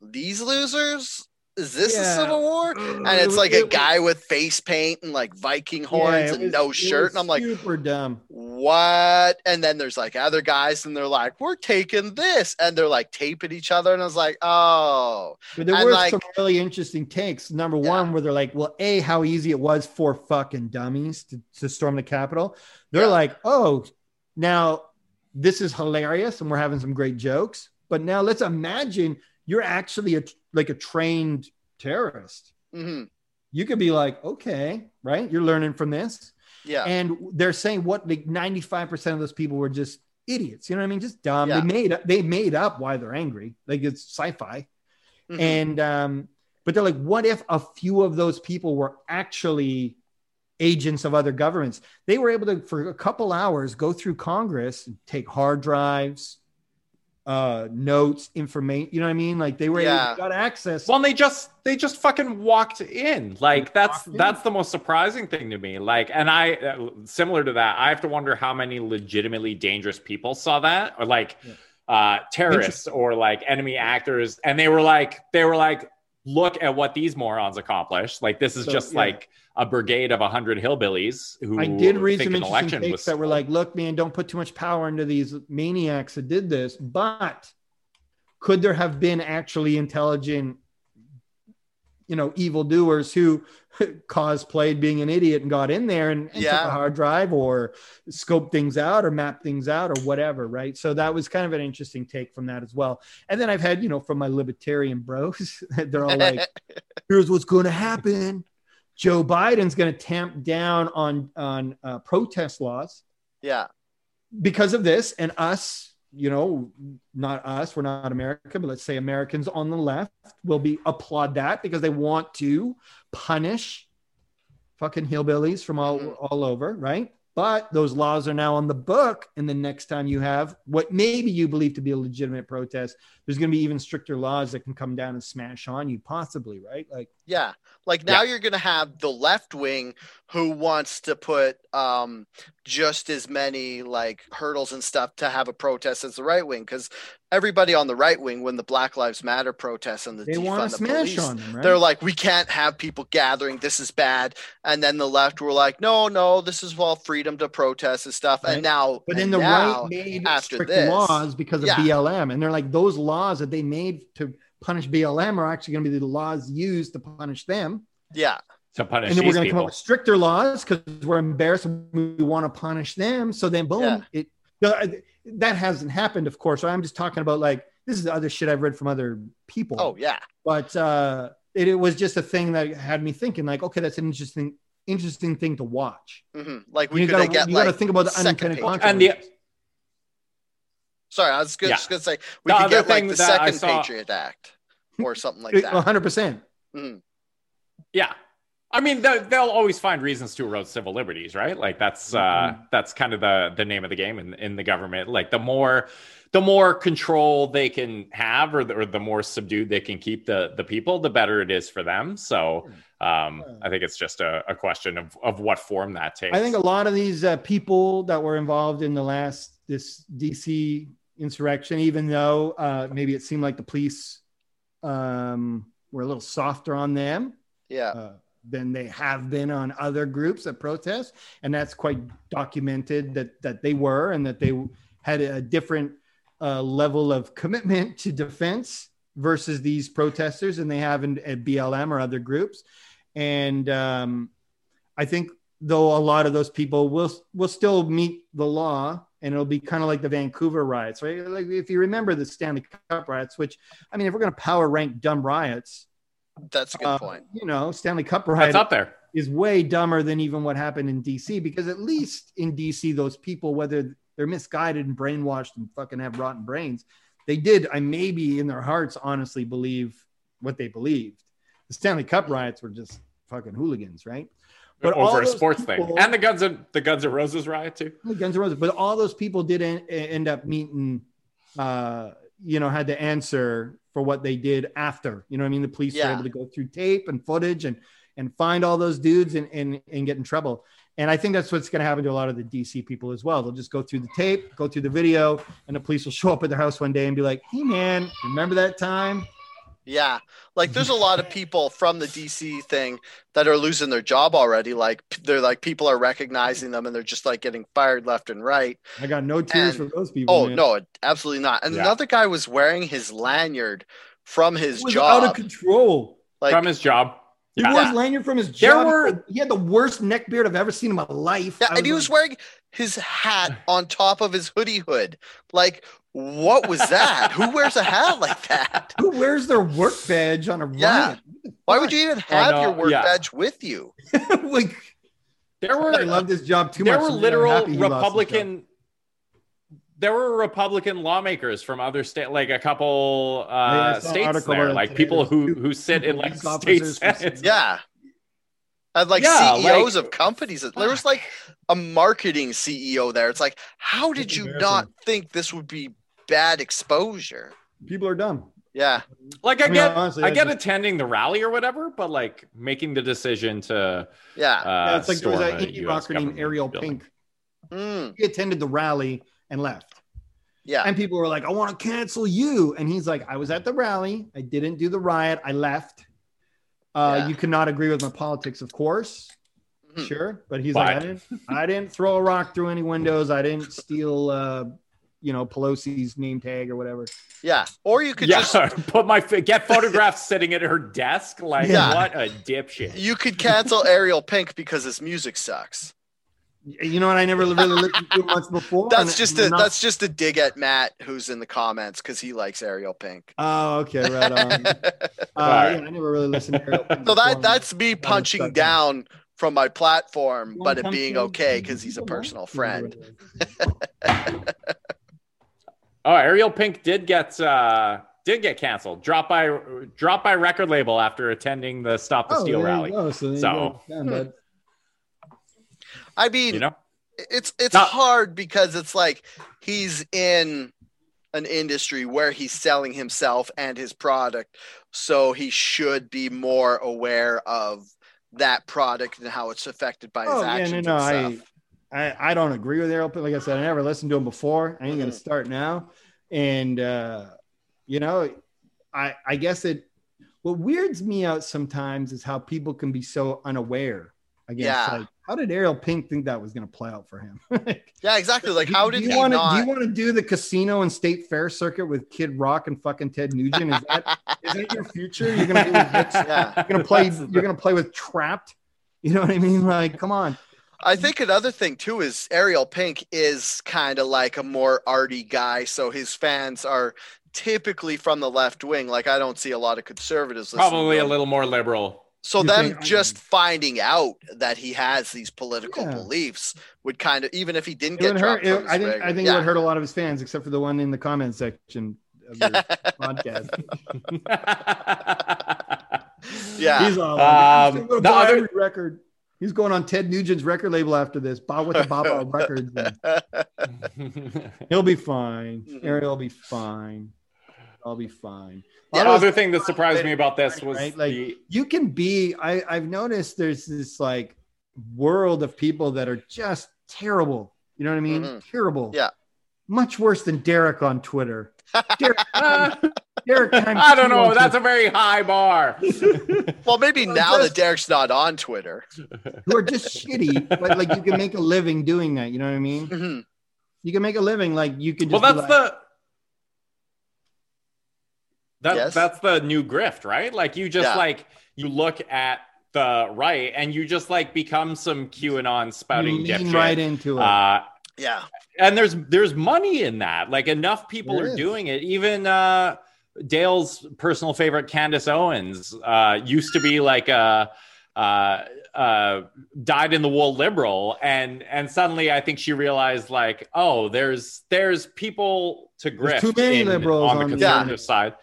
these losers? Is this Yeah. Civil War? And it's like it a guy with face paint and like Viking horns it and was- no shirt. And I'm like, super dumb. what? And then there's like other guys, and they're like, we're taking this, and they're like taping each other. And I was like, oh, But there And, were like- some really interesting takes. Number Yeah. one, where they're like, well, A, how easy it was for fucking dummies to, to storm the Capitol. They're Yeah. like, oh, now this is hilarious and we're having some great jokes. But now let's imagine you're actually a, like a trained terrorist. mhm, You could be like, okay, right? You're learning from this. yeah, And they're saying what like 95% of those people were just idiots. You know what I mean? Just dumb. Yeah. They made they made up why they're angry. Like it's sci-fi. mhm. And um, but they're like, what if a few of those people were actually agents of other governments? They were able to, for a couple hours, go through Congress, and take hard drives, uh, notes, information. You know what I mean? Like they were Yeah. able, got access. Well, and they just they just fucking walked in. Like that's walked in. that's the most surprising thing to me. Like, and I uh, similar to that, I have to wonder how many legitimately dangerous people saw that, or like. Yeah. uh, terrorists or like enemy actors, and they were like, they were like, look at what these morons accomplished. Like this is So, just yeah. like a brigade of hundred hillbillies who I did read think some an interesting election takes was that were like, look, man, don't put too much power into these maniacs that did this. But could there have been actually intelligent, you know, evildoers who (laughs) cosplayed being an idiot and got in there and, and took Yeah. a hard drive or scoped things out or mapped things out or whatever, right? So that was kind of an interesting take from that as well. And then I've had, you know, from my libertarian bros, (laughs) they're all like, (laughs) here's what's going to happen. Joe Biden's going to tamp down on on uh, protest laws yeah, because of this, and us, you know, not us, we're not America, but let's say Americans on the left will be applaud that because they want to punish fucking hillbillies from all Mhm. all over, right? But those laws are now on the book, and the next time you have what maybe you believe to be a legitimate protest, there's going to be even stricter laws that can come down and smash on you, possibly, right? Like. yeah. Like now you're gonna have the left wing who wants to put um just as many like hurdles and stuff to have a protest as the right wing because everybody on the right wing when the Black Lives Matter protests and the they want defund to the smash police, on them, right? they're like we can't have people gathering this is bad and then the left were like no no this is all freedom to protest and stuff Right. and now but then the now, right made after strict this- laws because of Yeah. BLM, and they're like those laws that they made to punish BLM are actually going to be the laws used to punish them, yeah to punish and then we're going to come up with stricter laws because we're embarrassed and we want to punish them. So then, boom, Yeah. it no, I- that hasn't happened, of course. So I'm just talking about like this is the other shit I've read from other people. oh yeah but uh, it, it was just a thing that had me thinking, like, okay, that's an interesting, interesting thing to watch. hmm like we you gotta, get you like gotta think about the second unintended page. And the- consequences. sorry I was good, Yeah. just gonna say we The could get like the second saw- Patriot Act or something like that hundred percent. Mhm. Yeah. I mean, they- they'll always find reasons to erode civil liberties, right? Like that's uh, Mm-hmm. that's kind of the the name of the game in in the government. Like the more the more control they can have, or the, or the more subdued they can keep the the people, the better it is for them. So um, I think it's just a, a question of of what form that takes. I think a lot of these uh, people that were involved in the last this DC insurrection, even though uh, maybe it seemed like the police um, were a little softer on them yeah uh, than they have been on other groups that protest, and that's quite documented that that they were and that they had a different uh, level of commitment to defense versus these protesters and they have in at BLM or other groups. And um, I think though a lot of those people will will still meet the law and it'll be kind of like the Vancouver riots, right? Like if you remember the Stanley Cup riots, which I mean, if we're going to power rank dumb riots, that's a good uh, point you know, Stanley Cup riot that's up there. is way dumber than even what happened in DC because at least in DC, those people, whether they're misguided and brainwashed and fucking have rotten brains, they did, I maybe in their hearts, honestly believe what they believed. The Stanley Cup riots were just fucking hooligans, right? But all over a sports people- thing, and the Guns of the Guns N' Roses riot too. the Guns N' Roses, but all those people did en- end up meeting, uh, you know, had to answer for what they did after. You know what I mean? The police Yeah. were able to go through tape and footage and and find all those dudes and, and, and get in trouble. And I think that's what's going to happen to a lot of the DC people as well. They'll just go through the tape, go through the video, and the police will show up at their house one day and be like, "Hey, man, remember that time?" Yeah. Like there's a lot of people from the DC thing that are losing their job already. Like they're like people are recognizing them and they're just like getting fired left and right. I got no tears And- for those people. Oh man. no, absolutely not. And Yeah. another guy was wearing his lanyard from his was job. out of control. like from his job. He Yeah. wore his lanyard from his There job. were- he had the worst neck beard I've ever seen in my life. yeah, I and he like, was wearing his hat on top of his hoodie hood. Like, what was that? Who wears a hat like that? Who wears their work badge on a Yeah. riot? Why would you even have no, your work yeah. badge with you? (laughs) like, There were I love this job too there much. There were literal happy he lost his job. Republican. There were Republican lawmakers from other state, like a couple Yeah, I uh, saw states there, like today. people who who sit in like police state officers. Yeah. And like Yeah, CEOs like- of companies. There was like a marketing CEO there. It's like, how did That's you not think this would be bad exposure? People are dumb. Yeah. Like I I mean, get, honestly, I I get just- attending the rally or whatever, but like making the decision to Yeah. uh, yeah, it's like there was an a indie rocker named Ariel building. Pink. Mm. He attended the rally and left. Yeah. And people were like, I want to cancel you. And he's like, I was at the rally. I didn't do the riot. I left. Uh, Yeah. You cannot agree with my politics, of course. Mhm. Sure. But he's like, I didn't, I didn't throw a rock through any windows. I didn't steal, uh, you know, Pelosi's name tag or whatever. Yeah. Or you could yeah, just (laughs) put my get photographs sitting at her desk. Like Yeah. what a dipshit. you could cancel Ariel Pink because his music sucks. You know what? I never really listened to it much before. That's just a not- that's just a dig at Matt who's in the comments because he likes Ariel Pink. Oh, okay, right on. (laughs) Uh, Right. yeah, I never really listened to Ariel Pink So that that's me punching stuck in. down from my platform, but it being okay because he's a personal friend. (laughs) Oh, Ariel Pink did get uh did get canceled. Drop by dropped by record label after attending the Stop the Oh, Steal rally. go. So, So- go. I mean, You know? it's it's Not- hard because it's like he's in an industry where he's selling himself and his product, so he should be more aware of that product and how it's affected by his Oh, yeah, no, actions no, and I- stuff. I, I don't agree with Ariel. Pink. Like I said, I never listened to him before. I ain't gonna Mhm. start now. And uh, you know, I I guess it what weirds me out sometimes is how people can be so unaware. I guess Yeah. like how did Ariel Pink think that was gonna play out for him? (laughs) Like, yeah, exactly. Like, do- how do did you want to do you want to do the casino and state fair circuit with Kid Rock and fucking Ted Nugent? Is that is that your future? You're gonna do? (laughs) Yeah. You're gonna play. You're gonna play with Trapt. You know what I mean? Like, come on. I think another thing too is Ariel Pink is kind of like a more arty guy, so his fans are typically from the left wing. Like I don't see a lot of conservatives. Probably a little more liberal. So You them think- just finding out that he has these political Yeah. beliefs would kind of, even if he didn't It get hurt. it- I think. I think it would hurt a lot of his fans, except for the one in the comment section of your (laughs) podcast. (laughs) Yeah. He's all. Um, Like, "I'm still the gonna other- record. He's going on Ted Nugent's record label after this. Bob with the Baba (laughs) Records. and (laughs) He'll be fine. Mhm. Ariel will be fine. I'll be fine. the All other thing that surprised me about this was Right, like- the you can be I, i've noticed there's this like world of people that are just terrible you know what i mean Mhm. terrible Yeah. much worse than derek on twitter derek, (laughs) derek I don't know. That's a very high bar. (laughs) well, maybe Well, now that Derek's not on Twitter. Twitter, who are just shitty but like you can make a living doing that you know what i mean Mhm. you can make a living like you can well, just that's like, the that, Yes. that's the new grift, right? Like you just Yeah. like you look at the right and you just like become some QAnon you spouting lean dipshit. right into it Uh, Yeah. and there's there's money in that. Like enough people There are is. doing it. Even uh, Dale's personal favorite, Candace Owens, uh, used to be like a uh, uh, dyed in the wool liberal, and and suddenly I think she realized like, oh, there's there's people to grift too many in- liberals on the on the conservative internet. side.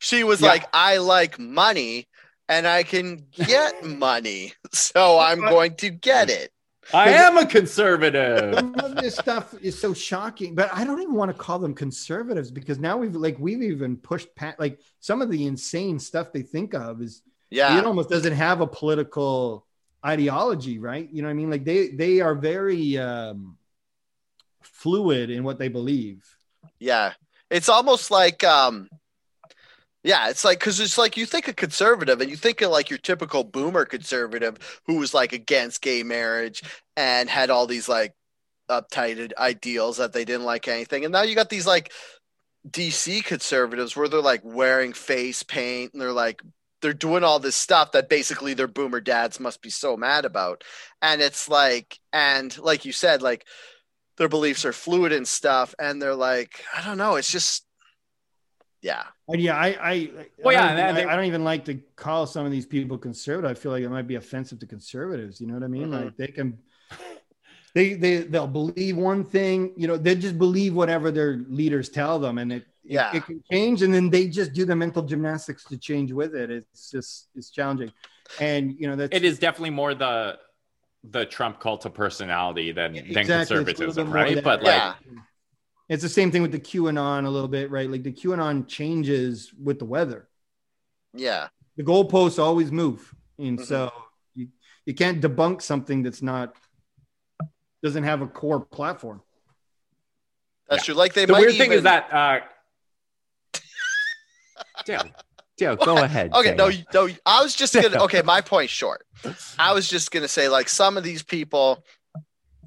She was Yeah. like, I like money and I can get (laughs) money. So I'm going to get it. I am a conservative. some of this stuff is so shocking, but I don't even want to call them conservatives because now we've like we've even pushed past like some of the insane stuff they think of is Yeah. it almost doesn't have a political ideology, right? You know what I mean? Like they they are very um fluid in what they believe. Yeah. It's almost like um yeah, it's like because it's like you think a conservative and you think of like your typical boomer conservative who was like against gay marriage and had all these like uptight ideals that they didn't like anything. And now you got these like DC conservatives where they're like wearing face paint and they're like they're doing all this stuff that basically their boomer dads must be so mad about. And it's like and like you said, like their beliefs are fluid and stuff, and they're like, I don't know, it's just yeah. Yeah, I I Well, yeah, I don't, they- I, I don't even like to call some of these people conservative. I feel like it might be offensive to conservatives. You know what I mean? Mhm. Like they can they they they'll believe one thing, you know, they just believe whatever their leaders tell them, and it it- Yeah. it, can change, and then they just do the mental gymnastics to change with it. It's just it's challenging, and you know that's it is definitely more the the Trump cult of personality than than Exactly. Little conservatism, right? that- But like, Yeah. It's the same thing with the QAnon a little bit, right? Like the QAnon changes with the weather. Yeah. the goalposts always move and Mhm. so you, you can't debunk something that's not doesn't have a core platform That's true. Like they the might weird thing is that uh (laughs) Dale, Dale, go ahead. Okay, no, Dale. you- no. I was just gonna. (laughs) Okay, my point short. I was just gonna say, like, some of these people.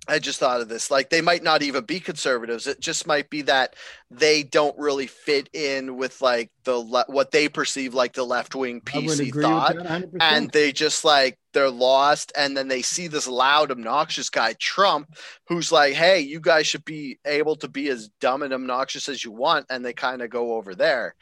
I just thought of this. Like, they might not even be conservatives. It just might be that they don't really fit in with like the le- what they perceive like the left wing PC thought, with that 100%. and they just like they're lost. And then they see this loud, obnoxious guy, Trump, who's like, "Hey, you guys should be able to be as dumb and obnoxious as you want," and they kind of go over there,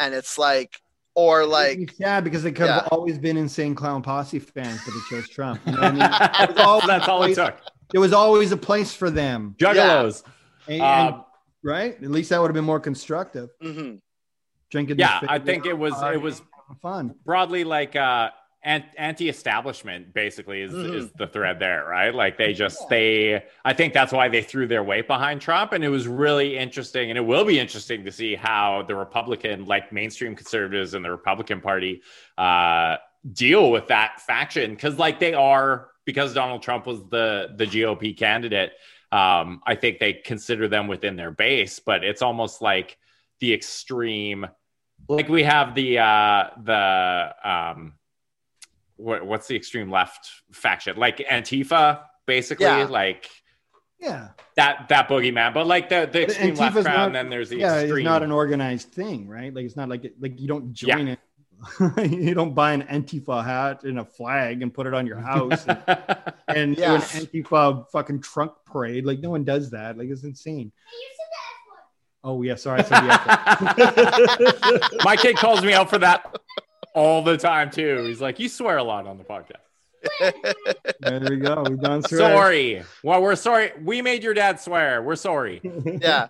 and it's like, or like. yeah, because they could Yeah. have always been insane clown posse fans, but they chose Trump. You know what I mean? (laughs) It was all- That's all it took. There was always a place for them, Juggalos. And- and- Um, right? At least that would have been more constructive. mhm. Drinking. yeah, I think it was it was fun. broadly like uh anti-establishment basically is, Mhm. is the thread there right like they just they i think that's why they threw their weight behind trump and it was really interesting and it will be interesting to see how the republican like mainstream conservatives and the republican party uh deal with that faction because like they are because donald trump was the the gop candidate um i think they consider them within their base but it's almost like the extreme like we have the uh the um what, what's the extreme left faction like antifa basically Yeah. like Yeah, that that boogeyman but like the the extreme left Antifa's crowd not- and then there's the yeah. extreme It's not an organized thing, right? Like it's not like it, like you don't Yeah. join it. (laughs) you don't buy an Antifa hat and a flag and put it on your (laughs) house and, and Yeah. do an Antifa fucking trunk parade. Like no one does that. Like it's insane. Oh yeah, sorry. I said the (laughs) my kid calls me out for that all the time too he's like you swear a lot on the podcast there we go. We've gone through. it. sorry well we're sorry we made your dad swear we're sorry Yeah.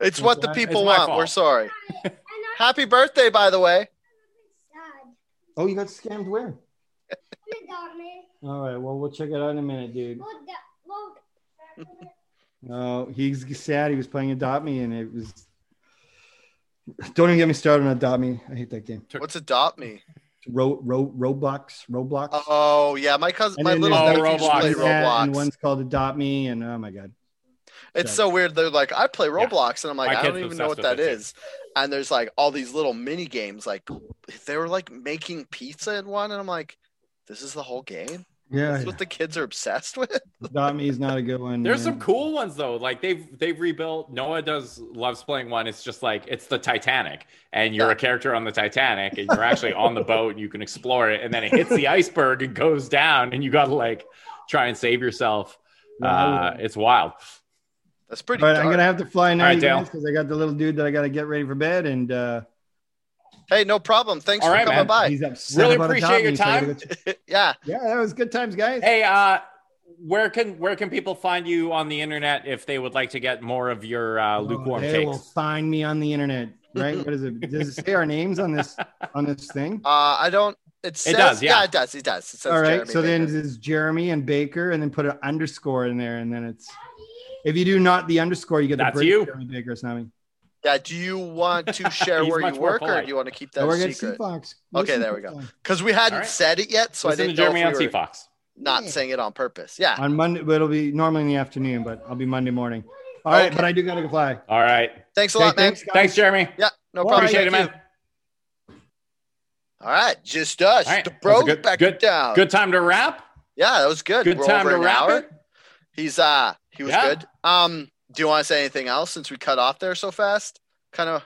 It's what the people my want. We're sorry. Happy birthday, by the way. Oh, you got scammed where? All right. Well, we'll check it out in a minute, dude. No, he's sad. He was playing Adopt Me, and it was. Don't even get me started on Adopt Me. I hate that game. What's adopt me? Ro, ro, Roblox, Roblox. Oh yeah, my cousin, my little there's Oh, Roblox. play that, and one's called Adopt Me, and oh my god, It's so weird. They're like, I play Roblox, and I'm like, My I don't even know what obsessed that with it, too. is. And there's like all these little mini games. Like they were like making pizza in one, and I'm like, this is the whole game. yeah, That's what the kids are obsessed with. (laughs) Adopt is not a good one. There's man. some cool ones though. Like they've they've rebuilt. Noah does loves playing one. It's just like it's the Titanic, and you're Yeah. a character on the Titanic, and you're actually on the boat, and you can explore it, and then it hits the iceberg and goes down, and you got to like try and save yourself. Uh, it's wild. That's pretty. But I'm gonna have to fly now, All right, you because I got the little dude that I got to get ready for bed, and uh, Hey, no problem. Thanks All for right, coming man. by. he's upset. Really about appreciate Adopt your Me, so time. gotta go ch- (laughs) yeah. yeah, that was good times, guys. Hey, uh, where can where can people find you on the internet if they would like to get more of your uh, lukewarm they takes? will find me on the internet, right? what is it? Does it say our names on this (laughs) on this thing? Uh, I don't. It says. does, yeah. it does. It does. It says. All right. Jeremy so then Baker. it's Jeremy and Baker, and then put an underscore in there, and then it's if you do not the underscore, you get the That's British you. Jeremy Baker or something. yeah. Do you want to (laughs) share where you more work, or do you want to keep I that work at secret? Fox. Okay, there we go. Because we hadn't All right. said it yet, so Listen I didn't know Jeremy on if we were Fox. not Yeah. saying it on purpose. Yeah. On Monday, but it'll be normally in the afternoon, but I'll be Monday morning. All right, Okay. but I do gotta go fly. All right. Thanks a Okay, lot, man. thanks. Thanks, Jeremy. Yeah. No All problem. Appreciate it, man. you. All right, just us, All right, the that bros good- back good- down. Good time to wrap. Yeah, that was good. Good We're time to wrap hour. it. He's uh he was Yeah. good. Um, do you want to say anything else since we cut off there so fast? Kind of.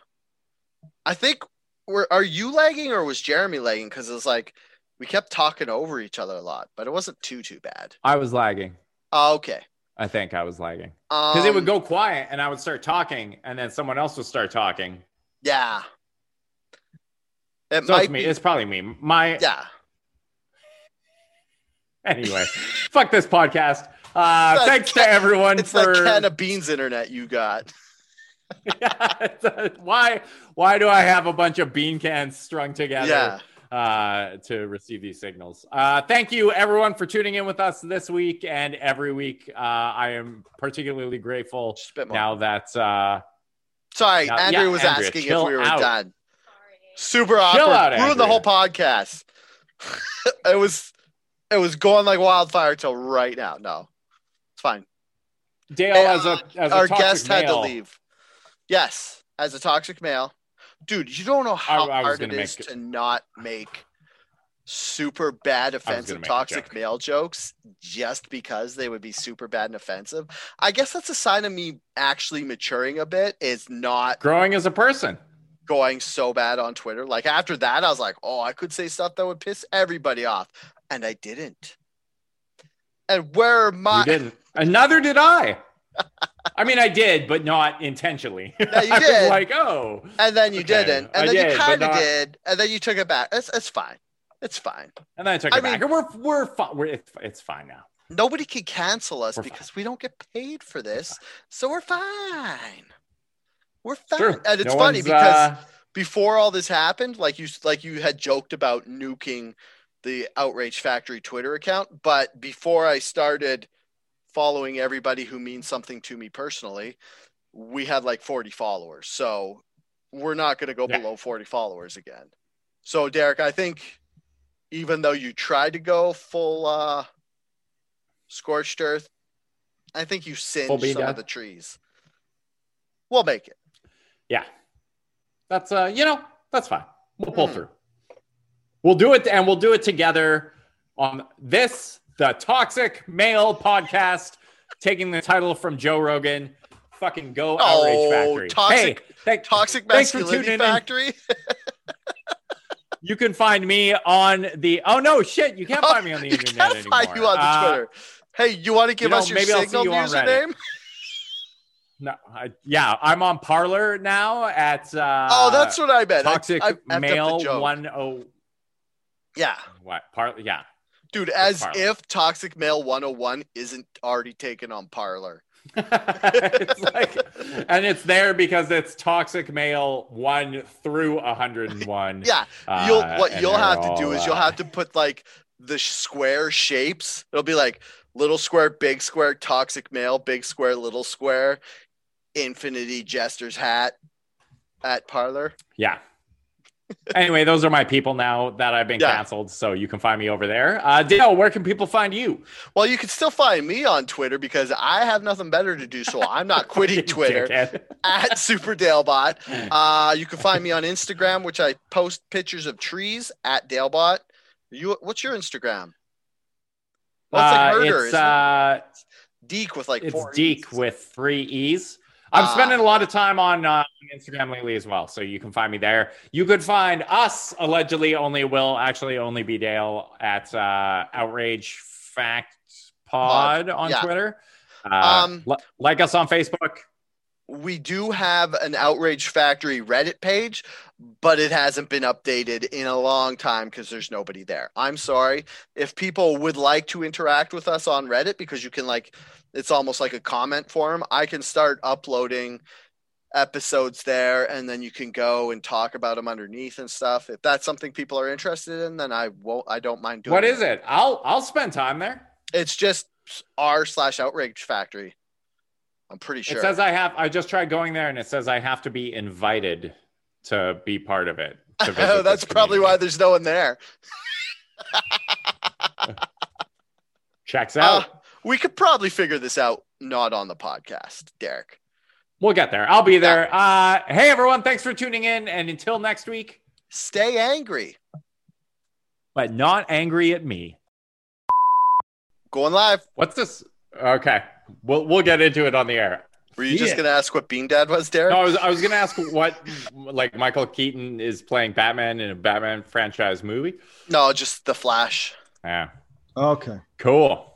I think we're. Are you lagging or was Jeremy lagging? Because it was like we kept talking over each other a lot, but it wasn't too too bad. I was lagging. Oh, okay. I think I was lagging Um, because it would go quiet and I would start talking and then someone else would start talking. Yeah. It So might it's me. be. It's probably me. My yeah. anyway. fuck this podcast. Uh, It's thanks that to everyone It's for that can of beans internet you got. (laughs) (laughs) why why do I have a bunch of bean cans strung together? Yeah. uh, to receive these signals. Uh, thank you, everyone, for tuning in with us this week and every week. Uh, I am particularly grateful Just a bit more. now that uh, Sorry, Now- Andrew yeah, was Andrea, asking if we were out. done. Super awkward. out, Ruined the whole podcast. (laughs) it was it was going like wildfire till right now. No, it's fine. Dale, Hey, as uh, a as a Our toxic guest had to leave. Yes, as a toxic male, dude, you don't know how I was hard it is make- to not make super bad offensive toxic joke. male jokes just because they would be super bad and offensive. I guess that's a sign of me actually maturing a bit is not Growing as a person. going so bad on Twitter. Like after that, I was like, oh, I could say stuff that would piss everybody off. And I didn't. And where my You didn't. And neither did I. I mean, I did, but not intentionally. Yeah, you (laughs) I was did. like, oh, and then you Okay, didn't. I And then did, you kind of not- did. And then you took it back. It's it's fine. It's fine. and then I took it I back. mean- And we're we're fine. We're, it's, it's fine now. Nobody can cancel us We're fine. because we don't get paid for this. So we're fine. We're fine. True. And it's No funny because uh, before all this happened, like you like you had joked about nuking the Outrage Factory Twitter account, but before I started following everybody who means something to me personally, we had like 40 followers. So we're not going to go Yeah. below 40 followers again. So Derek, I think even though you tried to go full uh scorched earth, I think you singed some down? of the trees. We'll make it. yeah, that's uh, you know, that's fine. We'll pull Mhm. through. We'll do it, and we'll do it together on this, the Toxic Male Podcast, taking the title from Joe Rogan. Fucking go outrage Oh, factory. toxic- hey, thank, Toxic Masculinity. Factory. You can find me on the. Oh no, shit! You can't find me on the (laughs) you internet can't anymore. find you on the Uh, Twitter. Hey, you want to give know, us your maybe I'll see signal you on username? No, I, yeah, I'm on Parler now at. Uh, oh, that's what I meant. Toxic I, up male one oh. Yeah, What part? Yeah, dude. As if Toxic Male 101 isn't already taken on Parler. (laughs) it's like, and it's there because it's toxic male one through 101. (laughs) Yeah, Uh, you'll what you'll have to do is you'll uh, have to put like the square shapes. It'll be like little square, big square, toxic male, big square, little square, infinity jester's hat at Parler. Yeah. Anyway, those are my people now that I've been Yeah. canceled, so you can find me over there. Uh, Dale, where can people find you? Well, you can still find me on Twitter because I have nothing better to do, so I'm not quitting (laughs) Twitter. at Super Dalebot. Uh, you can find me on Instagram, which I post pictures of trees at Dalebot. You, what's your Instagram? Well, it's like Uh, it's isn't it? uh, Deke with like it's four Deke E's. with three E's. I'm spending a lot of time on uh, Instagram lately as well, so you can find me there. You could find us allegedly only will actually only be Dale at uh, Outrage Fact Pod on yeah. Twitter. Uh, Um, li- like us on Facebook. we do have an Outrage Factory Reddit page, but it hasn't been updated in a long time because there's nobody there. I'm sorry. If people would like to interact with us on Reddit, because you can like, it's almost like a comment forum, I can start uploading episodes there and then you can go and talk about them underneath and stuff. If that's something people are interested in, then I won't, I don't mind doing What is it? I'll I'll spend time there. It's just r slash outrage factory. I'm pretty sure. It says I have. I just tried going there, and it says I have to be invited to be part of it. oh, (laughs) that's probably why there's no one there. (laughs) checks Uh, out. We could probably figure this out not on the podcast, Derek. we'll get there. I'll be there. Uh, hey everyone, thanks for tuning in, and until next week. Stay angry. But not angry at me. Going live. What's this? Okay, we'll we'll get into it on the air. Were you just gonna ask what Bean Dad was, Derek? No, I was I was gonna ask what (laughs) like Michael Keaton is playing Batman in a Batman franchise movie. no, just the Flash. Yeah, Okay. cool.